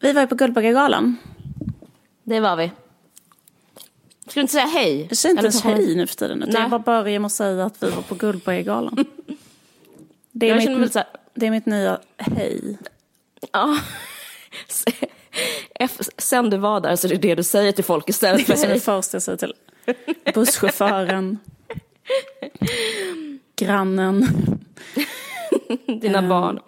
Vi var ju på Guldbaggegalan. Det var vi. Ska du inte säga hej? Jag säger inte ens hej nu för tiden. Jag bara börjar med att säga att vi var på Guldbaggegalan. Det är, Jag mitt, lite så här, det är mitt nya hej. ja. Sen du var där så är det det du säger till folk istället Det är för som det hej. första jag säger till busschauffören. Grannen. Dina barn.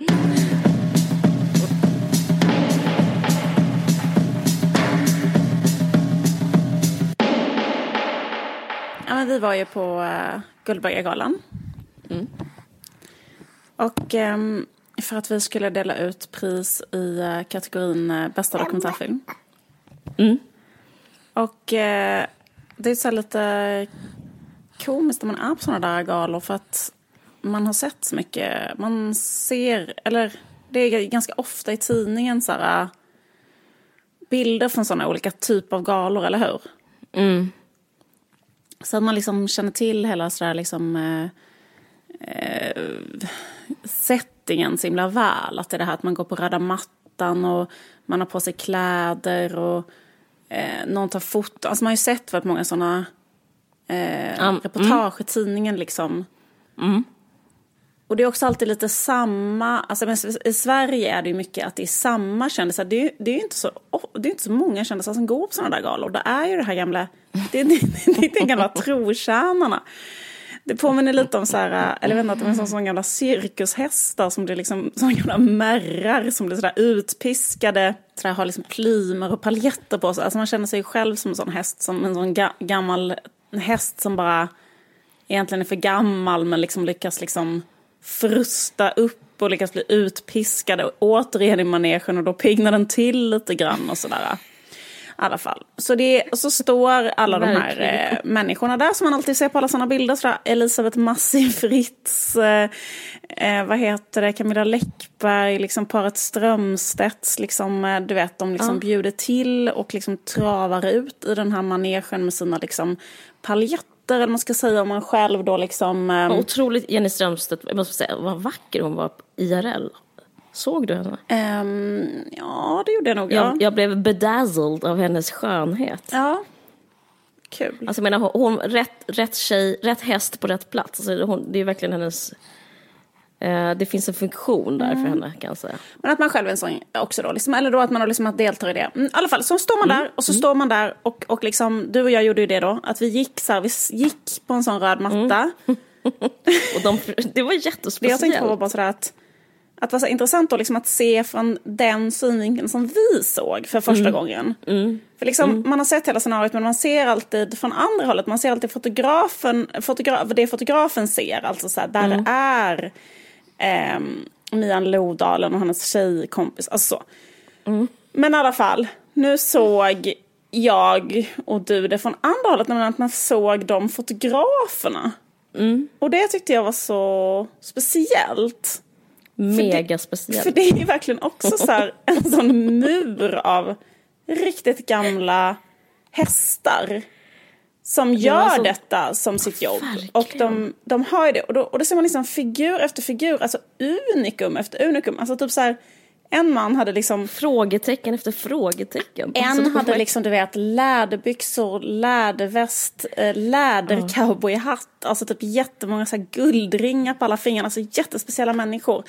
Men vi var ju på uh, Guldbaggegalan. Och ehm, för att vi skulle dela ut pris i eh, kategorin eh, bästa dokumentärfilm. Mm. Och eh, det är så lite komiskt när man är på sådana där galor för att man har sett så mycket. Man ser, eller det är ganska ofta i tidningen så här eh, bilder från sådana olika typer av galor, eller hur? Mm. Så att man liksom känner till hela sådär liksom eh, eh, settingen så himla väl. Att det är det här att man går på röda mattan och man har på sig kläder och eh, någon tar foto. Alltså man har ju sett väldigt många sådana eh, Mm. reportage i tidningen liksom. Och det är också alltid lite samma, alltså men i Sverige är det ju mycket att det är samma kändisar. Det är ju det är inte, så, det är inte så många kändisar som går på sådana där galor. Det är ju det här gamla, det är, de gamla trotjänarna. Det påminner lite om så här, eller vänta, det är sådana gamla cirkushästar som blir liksom, sådana gamla märrar som blir sådär utpiskade, sådär, har liksom plymer och paljetter på sig. Alltså man känner sig själv som en sån häst, som en sån ga, gammal häst som bara egentligen är för gammal men liksom lyckas liksom frusta upp och lyckas bli utpiskade. och återigen i manegen och då piggnar den till lite grann och sådär. Alla fall. Så, det, så står alla de här eh, människorna där som man alltid ser på alla sådana bilder. Sådär. Elisabeth Massi Fritz, eh, eh, vad heter det, Camilla Läckberg, liksom paret Strömstedts. Liksom, eh, du vet, de liksom Ja. bjuder till och liksom travar ut i den här manegen med sina liksom, paljetter. Eller man ska säga om man själv då liksom... Eh, Vad Otroligt Jenny Strömstedt, jag måste säga, vad vacker hon var IRL. Såg du henne? ehm, ja, det gjorde jag nog. Ja. Jag, jag blev bedazzled av hennes skönhet. ja. Kul. Alltså jag menar, hon, hon rätt, rätt tjej, rätt häst på rätt plats. Alltså hon, det är verkligen hennes... Eh, det finns en funktion där för henne kan jag säga. Men att man själv är en sån också då, liksom, eller då att man har liksom att delta i det. Mm, I alla fall, så står man där och så står man där och, och liksom, du och jag gjorde ju det då, att vi gick så här, vi gick på en sån röd matta. Och de, det var Det jag jättespeciellt. tänkte på var bara sådär att, att det var så intressant då liksom att se från den synvinkeln som vi såg för första gången. För liksom, man har sett hela scenariot men man ser alltid från andra hållet, man ser alltid fotografen, fotogra det fotografen ser, alltså så här, där det är ehm, Mian Lodalen och hennes tjejkompis, alltså så. Men i alla fall, nu såg jag och du det från andra hållet, nämligen att man såg de fotograferna. Och det tyckte jag var så speciellt. Mega För speciellt. det är ju verkligen också så här en sån mur av riktigt gamla hästar. Som gör alltså, detta som sitt jobb. verkligen. Och de, de har ju det. Och då, och då ser man liksom figur efter figur, alltså unikum efter unikum. Alltså typ så här, en man hade liksom Frågetecken efter frågetecken. en Alltså, hade liksom, du vet, läderbyxor, läderväst, eh, lädercowboyhatt. Alltså typ jättemånga så här guldringar på alla fingrarna. Alltså jättespeciella människor.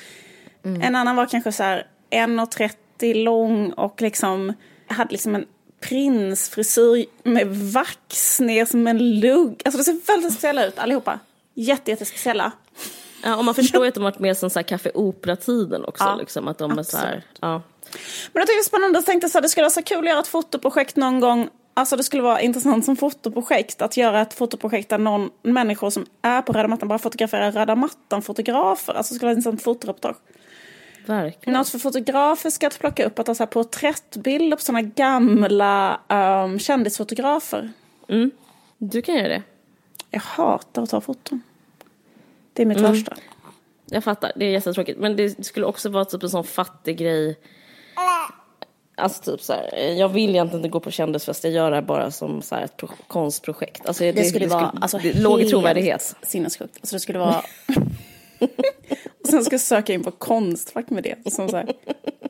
En annan var kanske så här 1,30 lång och liksom hade liksom en prinsfrisyr med vax ner som en lugg. Alltså det ser väldigt speciella ut allihopa. Jätte, jättespeciella. Ja, och man förstår ju att de varit med sen så här Café Opera-tiden också. Ja, liksom, att de är så här, ja. Men jag tyckte det var spännande. Jag tänkte så här, det skulle vara så kul att göra ett fotoprojekt någon gång. Alltså det skulle vara intressant som fotoprojekt att göra ett fotoprojekt där någon människor som är på röda mattan bara fotograferar röda mattan-fotografer. Alltså det skulle vara ett intressant fotoreportage. Verkligen. Något för fotografer ska att plocka upp att ha så här porträttbilder på sådana gamla um, kändisfotografer. Du kan göra det. Jag hatar att ta foton. Det är mitt Mm. värsta. Jag fattar, det är jättetråkigt. Men det skulle också vara typ en sån fattig grej. Alltså typ så här, jag vill egentligen inte gå på kändisfest, jag gör det här bara som så här ett pro- konstprojekt. Alltså det, Det skulle vara alltså, det, låg trovärdighet. Sinnessjukt. Alltså det skulle vara... och sen ska jag söka in på konstfack med det. Och sen så här,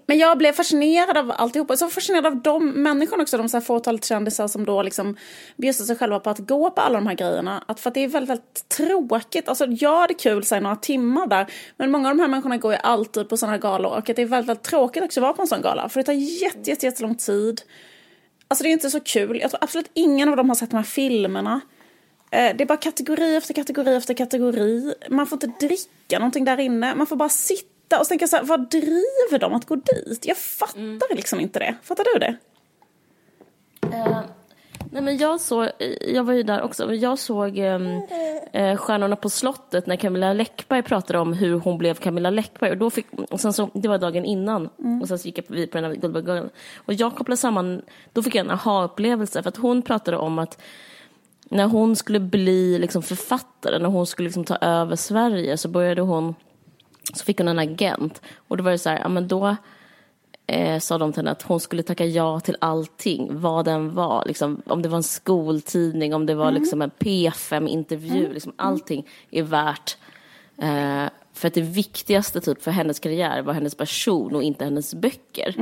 men jag blev fascinerad av alltihopa. Så fascinerad av de människorna också, de så här fåtalet kändisar som då liksom bjussar sig själva på att gå på alla de här grejerna. Att för att det är väldigt, väldigt tråkigt. Alltså jag det kul så här, några timmar där. Men många av de här människorna går ju alltid på sådana här galor. Och att det är väldigt, väldigt tråkigt också att vara på en sån gala. För det tar jätte, jätte, jättelång tid. Alltså det är inte så kul. Jag tror absolut ingen av dem har sett de här filmerna. Eh, det är bara kategori efter kategori efter kategori. Man får inte dricka någonting där inne. Man får bara sitta och så tänker jag så här, vad driver de att gå dit? Jag fattar liksom inte det. Fattar du det? Nej, men jag, såg, jag var ju där också, men jag såg um, eh, Stjärnorna på slottet när Camilla Läckberg pratade om hur hon blev Camilla Läckberg. Och då fick, och sen så, det var dagen innan, och sen så gick jag vi på den här Guldbaggegalan. Och jag kopplade samman, då fick jag en aha-upplevelse, för att hon pratade om att när hon skulle bli liksom, författare, när hon skulle liksom, ta över Sverige, så började hon, så fick hon en agent. Och då var det så här, ja men då eh, sa de till henne att hon skulle tacka ja till allting, vad den var. Liksom, om det var en skoltidning, om det var liksom en P5-intervju, liksom, allting är värt. Eh, för att det viktigaste typ för hennes karriär var hennes person och inte hennes böcker.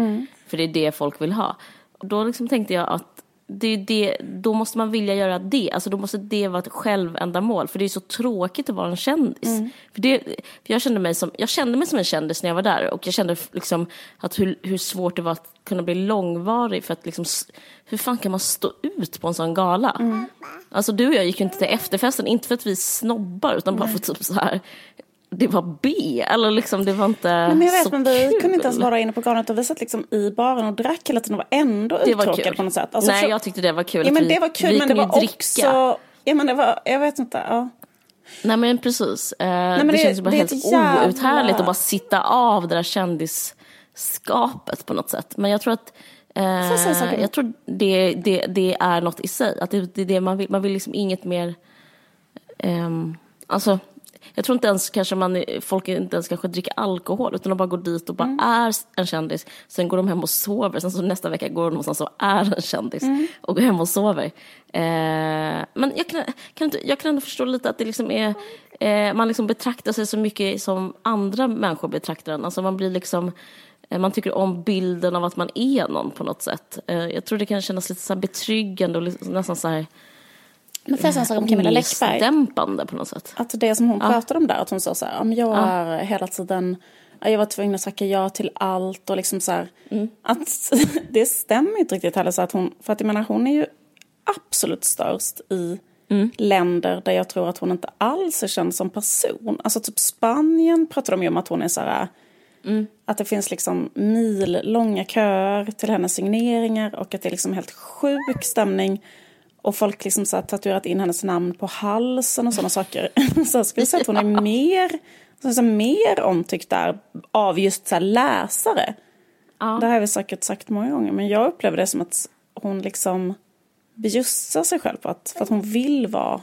För det är det folk vill ha. Och då liksom tänkte jag att det är det, då måste man vilja göra det. Alltså då måste det vara ett självändamål. För det är så tråkigt att vara en kändis. För det, för jag, kände mig som, jag kände mig som en kändis när jag var där. Och jag kände liksom att hur, hur svårt det var att kunna bli långvarig. För att liksom, hur fan kan man stå ut på en sån gala? Alltså du och jag gick ju inte till efterfesten, inte för att vi snobbar, utan bara för typ så här det var B, eller liksom det var inte Men jag vet, så men vi kul. kunde inte ens vara inne på galan utan vi satt liksom i baren och drack hela tiden och var ändå Det uttråkade på något sätt. Alltså, Nej, för- jag tyckte det var kul. Ja men det var kul vi men det var också... Ja men det var, jag vet inte. Ja. Nej men precis. Eh, men det, det- känns ju bara helt jävla- outhärdligt att bara sitta av det där kändisskapet på något sätt. Men jag tror att Får jag säga eh, saker? jag tror det, det, det är något i sig. Att det, det är det man vill. Man vill liksom inget mer... ehm, alltså, jag tror inte ens kanske man, folk inte ens kanske dricker alkohol utan de bara går dit och bara Mm. är en kändis. Sen går de hem och sover. Sen så nästa vecka går de någonstans och är en kändis Mm. och går hem och sover. Eh, men jag kan, kan jag kan ändå förstå lite att det liksom är, eh, man liksom betraktar sig så mycket som andra människor betraktar en. Alltså man blir liksom, eh, man tycker om bilden av att man är någon på något sätt. Eh, jag tror det kan kännas lite så här betryggande och liksom, nästan så här Men säga en sak om Camilla Läckberg? ångestdämpande på något sätt. Att det som hon pratade om där, att hon sa så här, om jag är hela tiden, ja, jag var tvungen att tacka ja till allt och liksom så här, att det stämmer inte riktigt heller så att hon, för att jag menar hon är ju absolut störst i länder där jag tror att hon inte alls är känd som person. Alltså typ Spanien pratar de ju om att hon är så här, att det finns liksom mil-långa köer till hennes signeringar och att det är liksom helt sjuk stämning. Och folk liksom så tatuerat in hennes namn på halsen och sådana saker. Så jag skulle säga att hon är mer, så mer omtyckt där av just så läsare. Ja. Det här har vi säkert sagt många gånger, men jag upplever det som att hon liksom bjussar sig själv på att, för att hon vill vara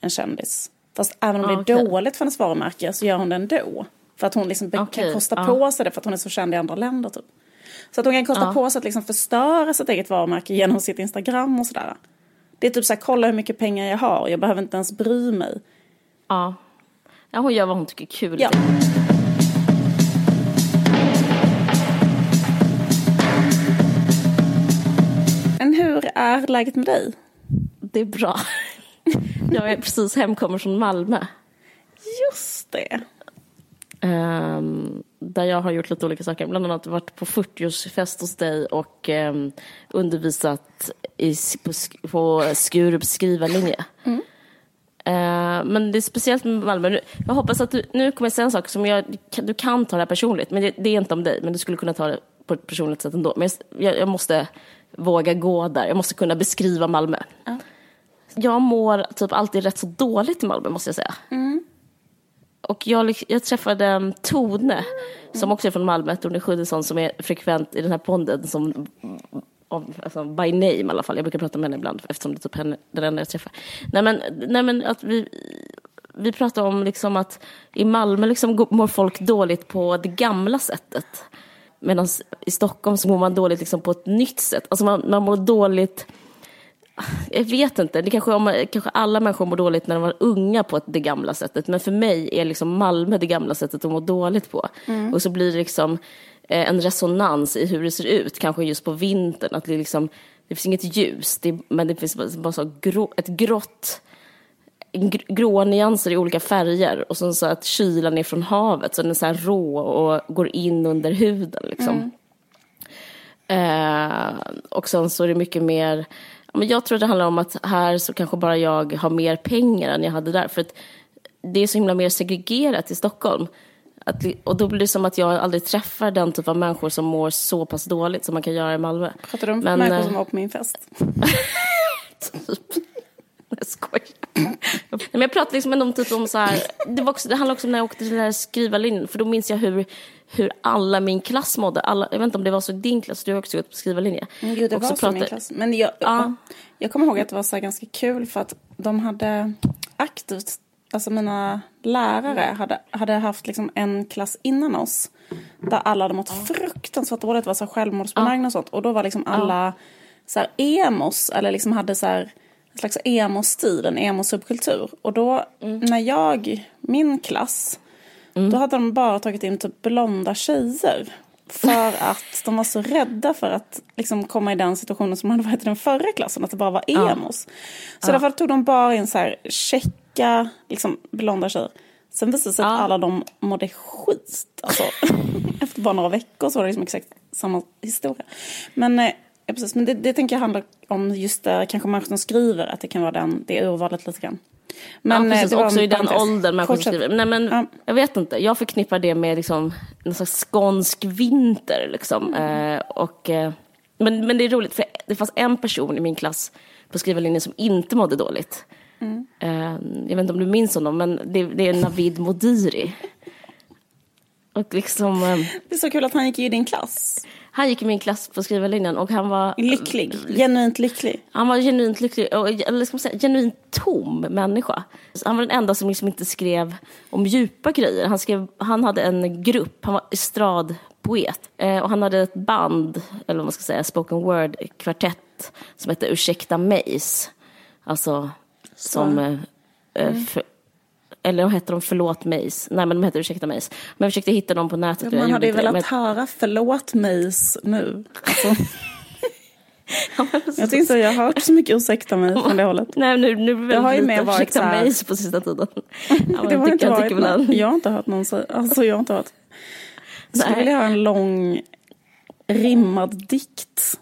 en kändis. Fast även om Ja, det är okej. dåligt för hennes varumärke så gör hon det ändå. För att hon liksom Okej, kan kosta ja. på sig det för att hon är så känd i andra länder typ. Så att hon kan kosta på sig att liksom förstöra sitt eget varumärke genom sitt Instagram och sådär. Det är typ så här, kolla hur mycket pengar jag har, jag behöver inte ens bry mig. Ja. ja, hon gör vad hon tycker är kul. Ja. Men hur är läget med dig? Det är bra. Jag är precis hemkommen från Malmö. Just det. ehm, där jag har gjort lite olika saker. Bland annat varit på 40-årsfest hos dig och ehm, undervisat i, på, på Skurups skrivarlinje. Eh, men det är speciellt med Malmö. Jag hoppas att du, nu kommer jag säga en sak som jag, du kan ta det här personligt, men det, det är inte om dig, men du skulle kunna ta det på ett personligt sätt ändå. Men jag, jag måste våga gå där, jag måste kunna beskriva Malmö. Jag mår typ alltid rätt så dåligt i Malmö, måste jag säga. Och jag, jag träffade um, Tone, som också är från Malmö, Tone Schudesson, som är frekvent i den här ponden, som, om, alltså by name i alla fall. Jag brukar prata med henne ibland, eftersom det är typ henne, den enda jag träffar. Nej men, nej, men att vi, vi pratar om liksom att i Malmö liksom mår folk dåligt på det gamla sättet. Medan i Stockholm så mår man dåligt liksom på ett nytt sätt. Alltså man, man mår dåligt jag vet inte, det kanske, om, kanske alla människor mår dåligt när de var unga på det gamla sättet. Men för mig är liksom Malmö det gamla sättet att må dåligt på. Och så blir det liksom eh, en resonans i hur det ser ut, kanske just på vintern. Att det, liksom, det finns inget ljus, det, men det finns bara så grå, ett grått gråa nyanser i olika färger och så, så att kylan är från havet så den är så här rå och går in under huden liksom. Mm. Eh, och sen så är det mycket mer, men jag tror det handlar om att här så kanske bara jag har mer pengar än jag hade där för att det är så himla mer segregerat i Stockholm. Att, och då blir det som att jag aldrig träffar den typ av människor som mår så pass dåligt som man kan göra i Malmö. Pratar du om Men, människor som var på min fest? typ. Jag skojar. Men jag pratar liksom om, typ om så här, det, var också, det handlar också om när jag åkte till den här skrivarlinjen, för då minns jag hur, hur alla min klass mådde. Alla, jag vet inte om det var så i din klass, du har också gått på skrivarlinje. Mm, jo, det var så i min klass. Men jag, ja. jag kommer ihåg att det var så ganska kul för att de hade aktivt, alltså mina lärare hade, hade haft liksom en klass innan oss där alla hade mått fruktansvärt dåligt, var så självmordsbenägna och sånt. Och då var liksom alla så här emos, eller liksom hade så här slags emo-stil, en emo-subkultur. Och då, mm. när jag, min klass, mm. då hade de bara tagit in typ blonda tjejer. För att de var så rädda för att liksom komma i den situationen som hade varit i den förra klassen, att det bara var emos. Ja. Så ja. därför tog de bara in så här checka, liksom blonda tjejer. Sen visade det sig ja. att alla de mådde skit. Alltså, efter bara några veckor så var det liksom exakt samma historia. Men eh, Ja, precis. Men det, det tänker jag handlar om just det, kanske människor som skriver, att det kan vara den, det urvalet lite grann. Men ja, precis, också i den åldern människor skriver. Nej, men ja. Jag vet inte, jag förknippar det med liksom, en slags skånsk vinter. Liksom. Mm. Eh, och, eh, men, men det är roligt, för det fanns en person i min klass på skrivarlinjen som inte mådde dåligt. Mm. Eh, jag vet inte om du minns honom, men det, det är Navid Modiri. Och liksom, eh, det är så kul att han gick i din klass. Han gick i min klass på skrivarlinjen och han var... Lycklig, genuint lycklig. Han var genuint lycklig, och, eller ska man säga, genuint tom människa. Han var den enda som liksom inte skrev om djupa grejer. Han, skrev, han hade en grupp, han var estradpoet. Eh, och han hade ett band, eller vad man ska säga, spoken word kvartett som hette Ursäkta Mejs. Alltså, som... Eh, mm. för, eller hette de, Förlåt Mejs? Nej men de hette Ursäkta Mejs. Men jag försökte hitta dem på nätet. Ja, man hade ju velat men... höra Förlåt Mejs nu. Alltså. jag tycker inte jag har hört så mycket ursäkta mig från det hållet. Nej, nu, nu det har ju mer varit ursäkta mig på sista tiden. Ja, det har inte varit någon, jag har inte hört någon säga, alltså jag har inte hört. Jag skulle vilja ha en lång rimmad dikt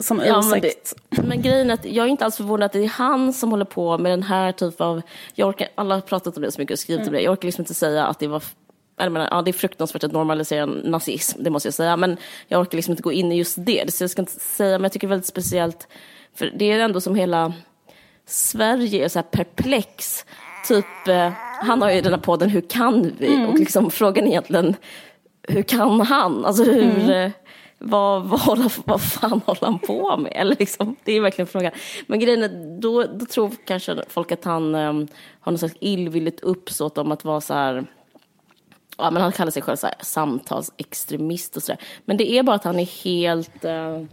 som ja, ursäkt. Men, det, men grejen är att jag är inte alls förvånad att det är han som håller på med den här typen av, jag orkar, alla har pratat om det så mycket och skrivit mm. om det, jag orkar liksom inte säga att det var jag menar, ja, det är fruktansvärt att normalisera nazism, det måste jag säga, men jag orkar liksom inte gå in i just det. Så jag ska inte säga, men jag tycker det är väldigt speciellt, för det är ändå som hela Sverige är så här perplex. Typ, eh, han har ju den här podden Hur kan vi? Mm. Och liksom frågan är egentligen, hur kan han? Alltså hur, mm. Vad, vad, håller, vad fan håller han på med? Eller liksom, det är verkligen frågan. Men grejen är, då, då tror kanske folk att han um, har något slags illvilligt uppsåt om att vara så här, ja men han kallar sig själv så här, samtalsextremist och sådär. Men det är bara att han är helt, uh,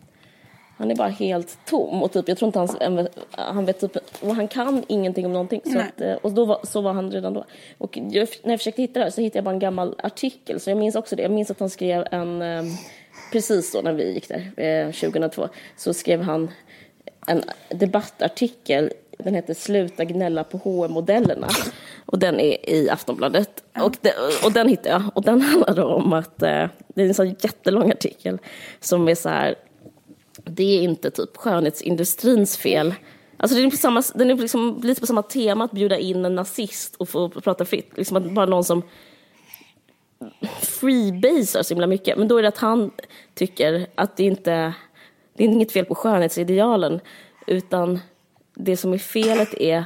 han är bara helt tom och typ, jag tror inte han, han vet typ, och han kan ingenting om någonting. Så, att, eh, och då var, så var han redan då. Och jag, när jag försökte hitta det här så hittade jag bara en gammal artikel, så jag minns också det. Jag minns att han skrev en um, precis då när vi gick där, eh, 2002, så skrev han en debattartikel. Den heter Sluta gnälla på HM-modellerna Och den är i Aftonbladet. Och, de, och den hittade jag. Och den handlar om att, eh, det är en sån jättelång artikel som är så här, det är inte typ skönhetsindustrins fel. Alltså den är, på samma, den är liksom lite på samma tema att bjuda in en nazist och få prata fritt. Liksom att bara någon som freebasar så himla mycket. Men då är det att han tycker att det inte det är inget fel på skönhetsidealen utan det som är felet är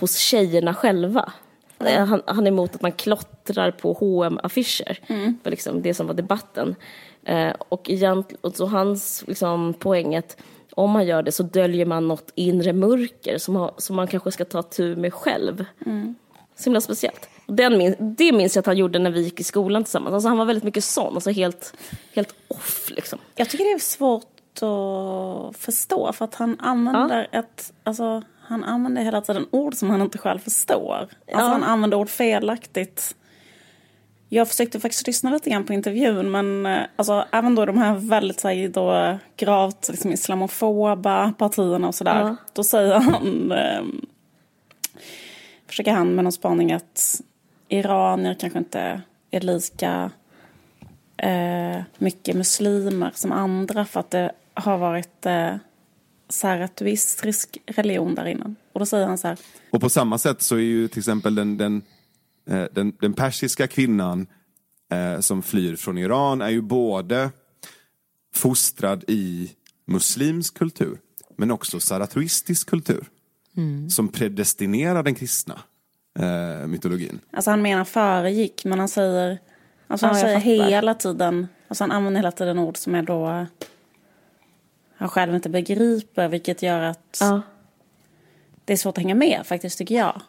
hos tjejerna själva. Han, han är emot att man klottrar på hm affischer mm. för liksom det som var debatten. Eh, och, egent, och så hans liksom, poäng att om man gör det så döljer man något inre mörker som, har, som man kanske ska ta tur med själv. Mm. Så himla speciellt. Den min, det minns jag att han gjorde när vi gick i skolan tillsammans. Alltså han var väldigt mycket sån, alltså helt, helt off liksom. Jag tycker det är svårt att förstå för att han använder ja. ett, alltså han använder hela tiden ord som han inte själv förstår. Alltså ja. han använder ord felaktigt. Jag försökte faktiskt lyssna lite grann på intervjun men eh, alltså, även då de här väldigt så här, då, gravt liksom, islamofoba partierna och sådär. Ja. Då säger han, eh, försöker han med någon spaning att iranier kanske inte är lika eh, mycket muslimer som andra för att det har varit eh, zaratuistrisk religion där innan. Och då säger han så här, Och på samma sätt så är ju till exempel den, den, eh, den, den persiska kvinnan eh, som flyr från Iran är ju både fostrad i muslimsk kultur men också zaratuistisk kultur. Som predestinerar den kristna eh, mytologin. Alltså han menar föregick, men han säger, alltså han Ja, säger hela tiden, alltså han använder hela tiden ord som är då han själv inte begriper, vilket gör att Ja. det är svårt att hänga med faktiskt, tycker jag.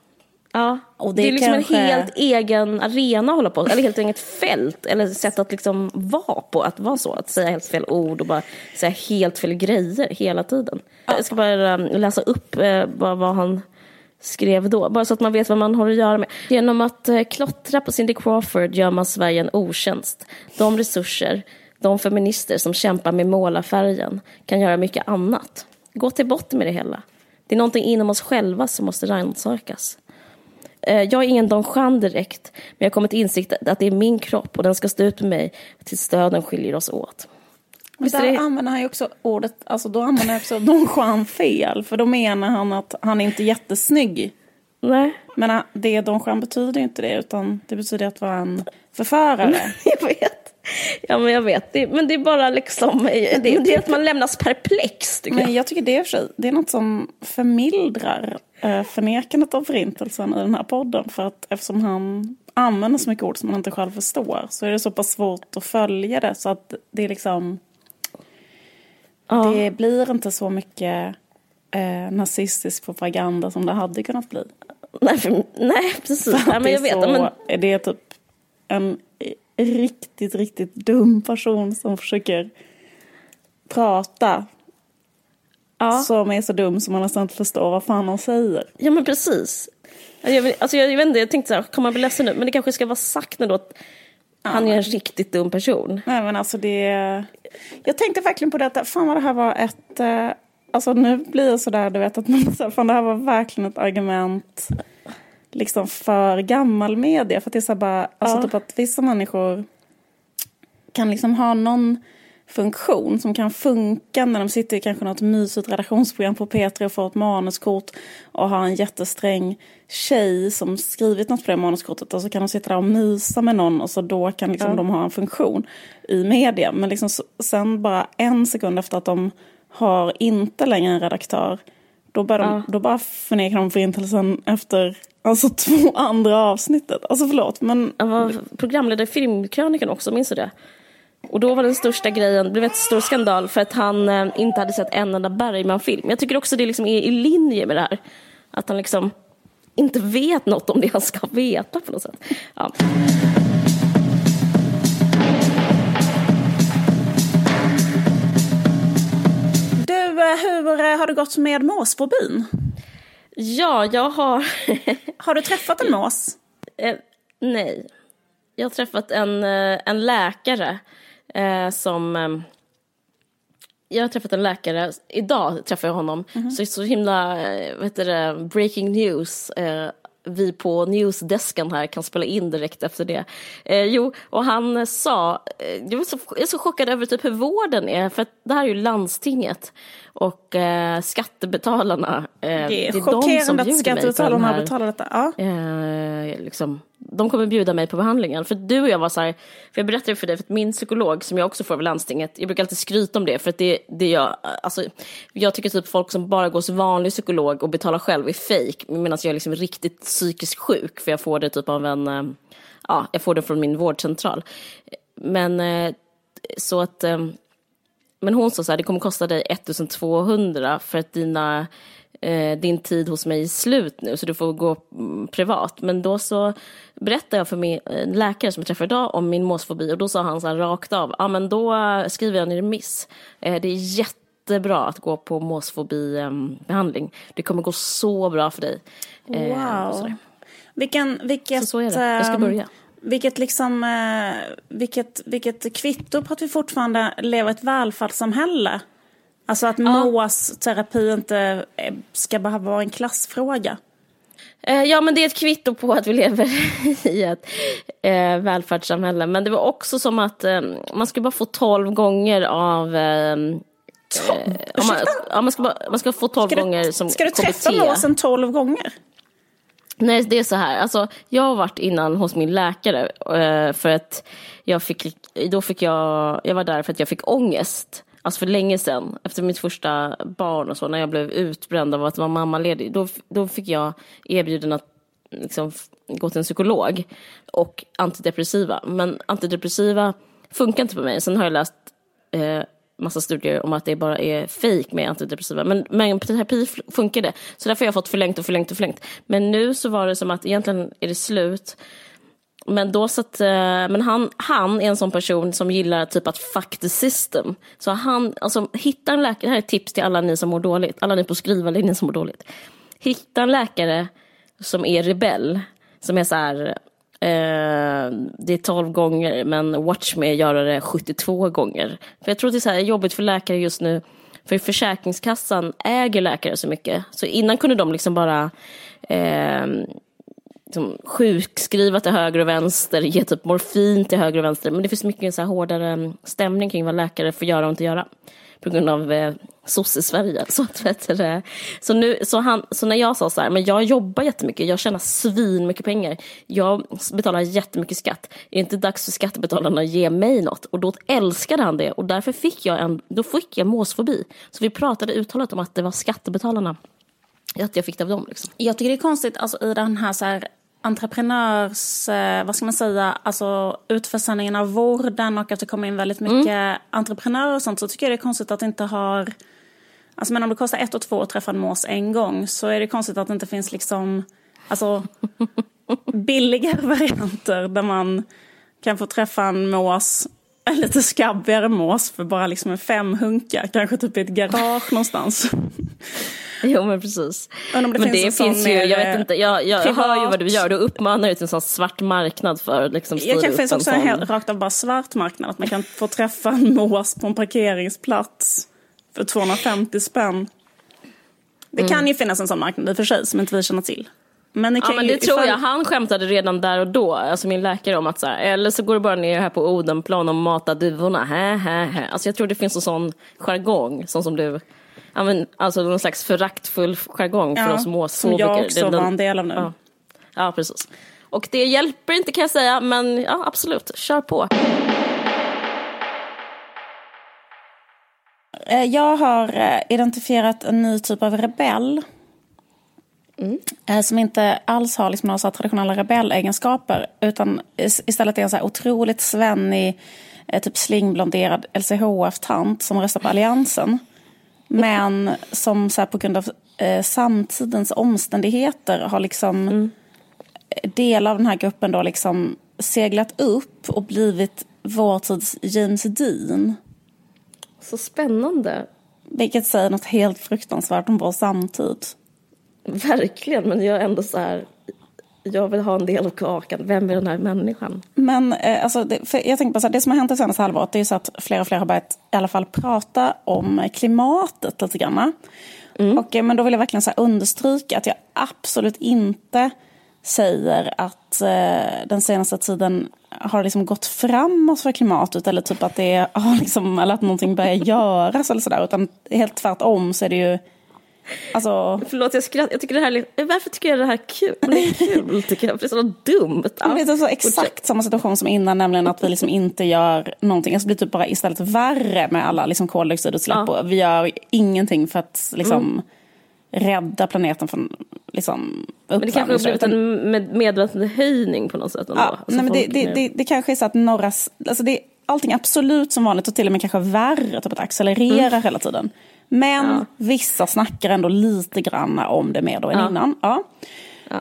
Ja, Och det, det är liksom kanske- en helt egen arena att hålla på, eller helt eget fält, eller sätt att liksom vara på, att vara så, att säga helt fel ord och bara säga helt fel grejer hela tiden. Jag ska bara um, läsa upp eh, vad, vad han skrev då, bara så att man vet vad man har att göra med. Genom att eh, klottra på Cindy Crawford gör man Sverige en otjänst. De resurser, de feminister som kämpar med målarfärgen kan göra mycket annat. Gå till botten med det hela. Det är någonting inom oss själva som måste rannsakas. Eh, jag är ingen Don Juan direkt, men jag har kommit till insikt att det är min kropp och den ska stå ut med mig tills döden skiljer oss åt. Men Visst är där det- använder han ju också ordet, alltså då använder han också Don fel, för då menar han att han är inte jättesnygg. Nej, Men han- det Don Juan betyder ju inte det, utan det betyder att vara en förförare. jag vet. Ja, men jag vet. Det, men det är bara liksom... Det, det är att man lämnas perplex, tycker Men jag. jag tycker det är, för sig, det är något som förmildrar eh, förnekandet av förintelsen i den här podden. För att eftersom han använder så mycket ord som han inte själv förstår så är det så pass svårt att följa det. Så att det är liksom... Ja. Det blir inte så mycket eh, nazistisk propaganda som det hade kunnat bli. Nej, för, nej, precis. Nej, men det jag är vet. så, Men, är det typ en riktigt, riktigt dum person som försöker prata. ja. Som är så dum som man nästan inte förstår vad fan han säger. ja, men precis. Jag, vet- alltså, jag, jag vet inte, jag tänkte så här, kommer man bli ledsen nu? Men det kanske ska vara sagt nu då att han är en riktigt dum person. Nej men alltså det... Jag tänkte verkligen på detta. Fan vad det här var ett... eh, Alltså nu blir det sådär du vet att man här, fan det här var verkligen ett argument liksom för gammal media. För att det är så bara, alltså Ja. typ att vissa människor kan liksom ha någon funktion som kan funka när de sitter i kanske något mysigt redaktionsprogram på P3 och får ett manuskort och har en jättesträng tjej som skrivit något på det manuskortet och så kan de sitta där och mysa med någon och så då kan liksom de ha en funktion i media. Men liksom sen bara en sekund efter att de har inte längre en redaktör då, börjar de, då bara förnekar de förintelsen efter alltså, två andra avsnittet. Alltså förlåt men Han var programledare i Filmkrönikan också, minns du det? Och då var den största grejen, det blev en stor skandal för att han eh, inte hade sett en enda Bergman-film. Jag tycker också det liksom är i linje med det här. Att han liksom inte vet något om det han ska veta på något sätt. Ja. Du, eh, hur eh, har det gått med måsfobin? ja, jag har... Har du träffat en mås? eh, nej. Jag har träffat en, eh, en läkare eh, som... Eh, jag har träffat en läkare, idag träffade jag honom, så det är så himla, eh, vad heter det, breaking news. Eh, vi på newsdesken här kan spela in direkt efter det. Eh, jo, och han sa, eh, jag, var så, jag är så chockad över typ hur vården är, för att det här är ju landstinget och eh, skattebetalarna. Eh, Det är de som chockerande att mig på den skattebetalarna betalar detta. Ja. eh, liksom, de kommer bjuda mig på behandlingen. För du och jag var så här, för jag berättade för dig, för att min psykolog som jag också får av landstinget, jag brukar alltid skryta om det, för att det, det jag, alltså, jag tycker typ folk som bara går hos vanlig psykolog och betalar själv är fake, medan jag är liksom riktigt psykiskt sjuk, för jag får det typ av en, eh, ja, jag får det från min vårdcentral. Men eh, så att, eh, men hon sa så här, det kommer kosta dig 1200 för att dina, eh, din tid hos mig är slut nu så du får gå mm, privat. Men då så berättade jag för min eh, läkare som jag träffade idag om min måsfobi och då sa han så här rakt av, ja men då eh, skriver jag en remiss. Eh, det är jättebra att gå på måsfobibehandling. det kommer gå så bra för dig. Eh, Wow. Vilken, vilket, Så så är det. Jag ska ehm, börja. Vilket, liksom, eh, vilket, vilket kvitto på att vi fortfarande lever i ett välfärdssamhälle. Alltså att ja. MOAS-terapi inte eh, ska behöva vara en klassfråga. Eh, ja, men det är ett kvitto på att vi lever i ett eh, välfärdssamhälle. Men det var också som att eh, man ska bara få tolv gånger av... Eh, eh man, ja, man, ska bara, man ska få tolv gånger som Ska du träffa måsen tolv gånger? Nej, det är så här. Alltså, jag har varit innan hos min läkare eh, för att jag fick, då fick jag, jag var där för att jag fick ångest. Alltså för länge sedan, efter mitt första barn och så, när jag blev utbränd av att vara mammaledig, då, då fick jag erbjuden att liksom, gå till en psykolog och antidepressiva. Men antidepressiva funkar inte på mig. Sen har jag läst eh, massa studier om att det bara är fejk med antidepressiva. Men, men terapi funkar det. Så därför har jag fått förlängt och förlängt och förlängt. Men nu så var det som att egentligen är det slut. Men då så att, eh, men han, han är en sån person som gillar typ att fuck the system. Så han, alltså hitta en läkare, det här är ett tips till alla ni som mår dåligt, alla ni på skrivarlinjen som mår dåligt. Hitta en läkare som är rebell, som är så här, eh, det är 12 gånger men watch me göra det 72 gånger. För jag tror att det är så här jobbigt för läkare just nu, för Försäkringskassan äger läkare så mycket. Så innan kunde de liksom bara eh, liksom, sjukskriva till höger och vänster, ge typ morfin till höger och vänster. Men det finns mycket så här hårdare stämning kring vad läkare får göra och inte göra. På grund av eh, sosse-Sverige. Så, eh, så, nu, så, han, så när jag sa så här, men jag jobbar jättemycket, jag tjänar svin mycket pengar. Jag betalar jättemycket skatt. Är det inte dags för skattebetalarna att ge mig något? Och då älskade han det och därför fick jag en, då fick jag måsfobi. Så vi pratade uttalat om att det var skattebetalarna att jag fick det av dem. Liksom. Jag tycker det är konstigt alltså, i den här, så här entreprenörs, eh, vad ska man säga, alltså utförsäljningen av vården och att det kommer in väldigt mycket mm. entreprenörer och sånt så tycker jag det är konstigt att det inte har, alltså men om det kostar ett och två att träffa en mås en gång så är det konstigt att det inte finns liksom, alltså billigare varianter där man kan få träffa en mås en lite skabbigare mås för bara liksom en fem hunkar, kanske typ i ett garage någonstans. Jo men precis. Men, det, men finns, det finns ju, jag vet inte, jag, jag hör ju vad du gör, du uppmanar ju till en sån svart marknad för liksom Jag kan finns också en helt rakt av bara svart marknad, att man kan få träffa en mås på en parkeringsplats för 250 spänn. Det mm. kan ju finnas en sån marknad i och för sig som inte vi känner till. Men det, ja, men det ju, tror jag. Han skämtade redan där och då, alltså min läkare, om att så här, eller så går du bara ner här på Odenplan och matar duvorna. Hä, hä, hä. Alltså jag tror det finns en sån jargong, sån som du alltså någon slags föraktfull jargong för ja, oss måsfobiker. Som jag också den, var en del av nu. Ja. ja, precis. Och det hjälper inte kan jag säga, men ja, absolut, kör på. Eh, jag har eh, identifierat en ny typ av rebell. Mm. Eh, som inte alls har liksom några så traditionella rebellegenskaper. Utan istället är en så här otroligt svennig, typ slingblonderad LCHF-tant som röstar på Alliansen. Men som så på grund av eh, samtidens omständigheter har liksom mm. delar av den här gruppen då liksom seglat upp och blivit vår tids James Dean. Så spännande. Vilket säger något helt fruktansvärt om vår samtid. Verkligen, men jag är ändå så här, jag vill ha en del av kakan. Vem är den här människan? Men eh, alltså, det, jag tänker på så här, det som har hänt det senaste halvåret är så att fler och fler har börjat i alla fall prata om klimatet lite grann. Mm. Och, eh, men då vill jag verkligen så understryka att jag absolut inte säger att eh, den senaste tiden har liksom gått framåt för klimatet eller typ att det har liksom, eller att någonting börjar göras eller sådär. Utan helt tvärtom så är det ju Alltså... Förlåt, jag skrattar. Jag tycker det här, varför tycker jag det här är kul? Det är kul, tycker jag. Det är så dumt. Ja. Det är så exakt samma situation som innan, nämligen att vi liksom inte gör någonting. Alltså, det blir typ bara istället värre med alla liksom koldioxidutsläpp. Ja. vi gör ingenting för att liksom, mm. rädda planeten från liksom, Men det kanske har blivit en med medveten höjning på något sätt ändå. Ja, alltså, nej, men det, det, det, det, kanske är så att några... Alltså det, allting absolut som vanligt och till och med kanske värre, typ att accelerera mm. hela tiden. Men ja. vissa snackar ändå lite grann om det mer då än ja. innan. Ja.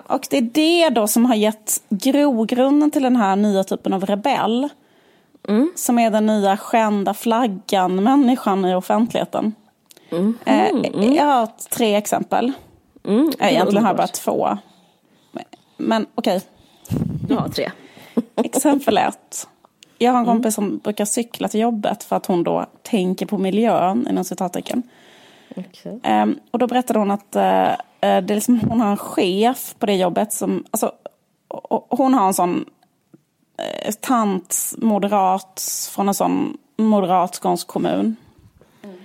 Och det är det då som har gett grogrunden till den här nya typen av rebell. Mm. Som är den nya skända flaggan-människan i offentligheten. Mm. Eh, mm. Jag har tre exempel. Mm. Egentligen har jag bara två. Men okej. Okay. Du har tre. Exempel ett. Jag har en kompis som brukar cykla till jobbet för att hon då tänker på miljön, inom citattecken. Okay. Um, och då berättade hon att uh, det är liksom, hon har en chef på det jobbet som, alltså, hon har en sån uh, tant, moderat, från en sån moderat skånsk kommun. Mm.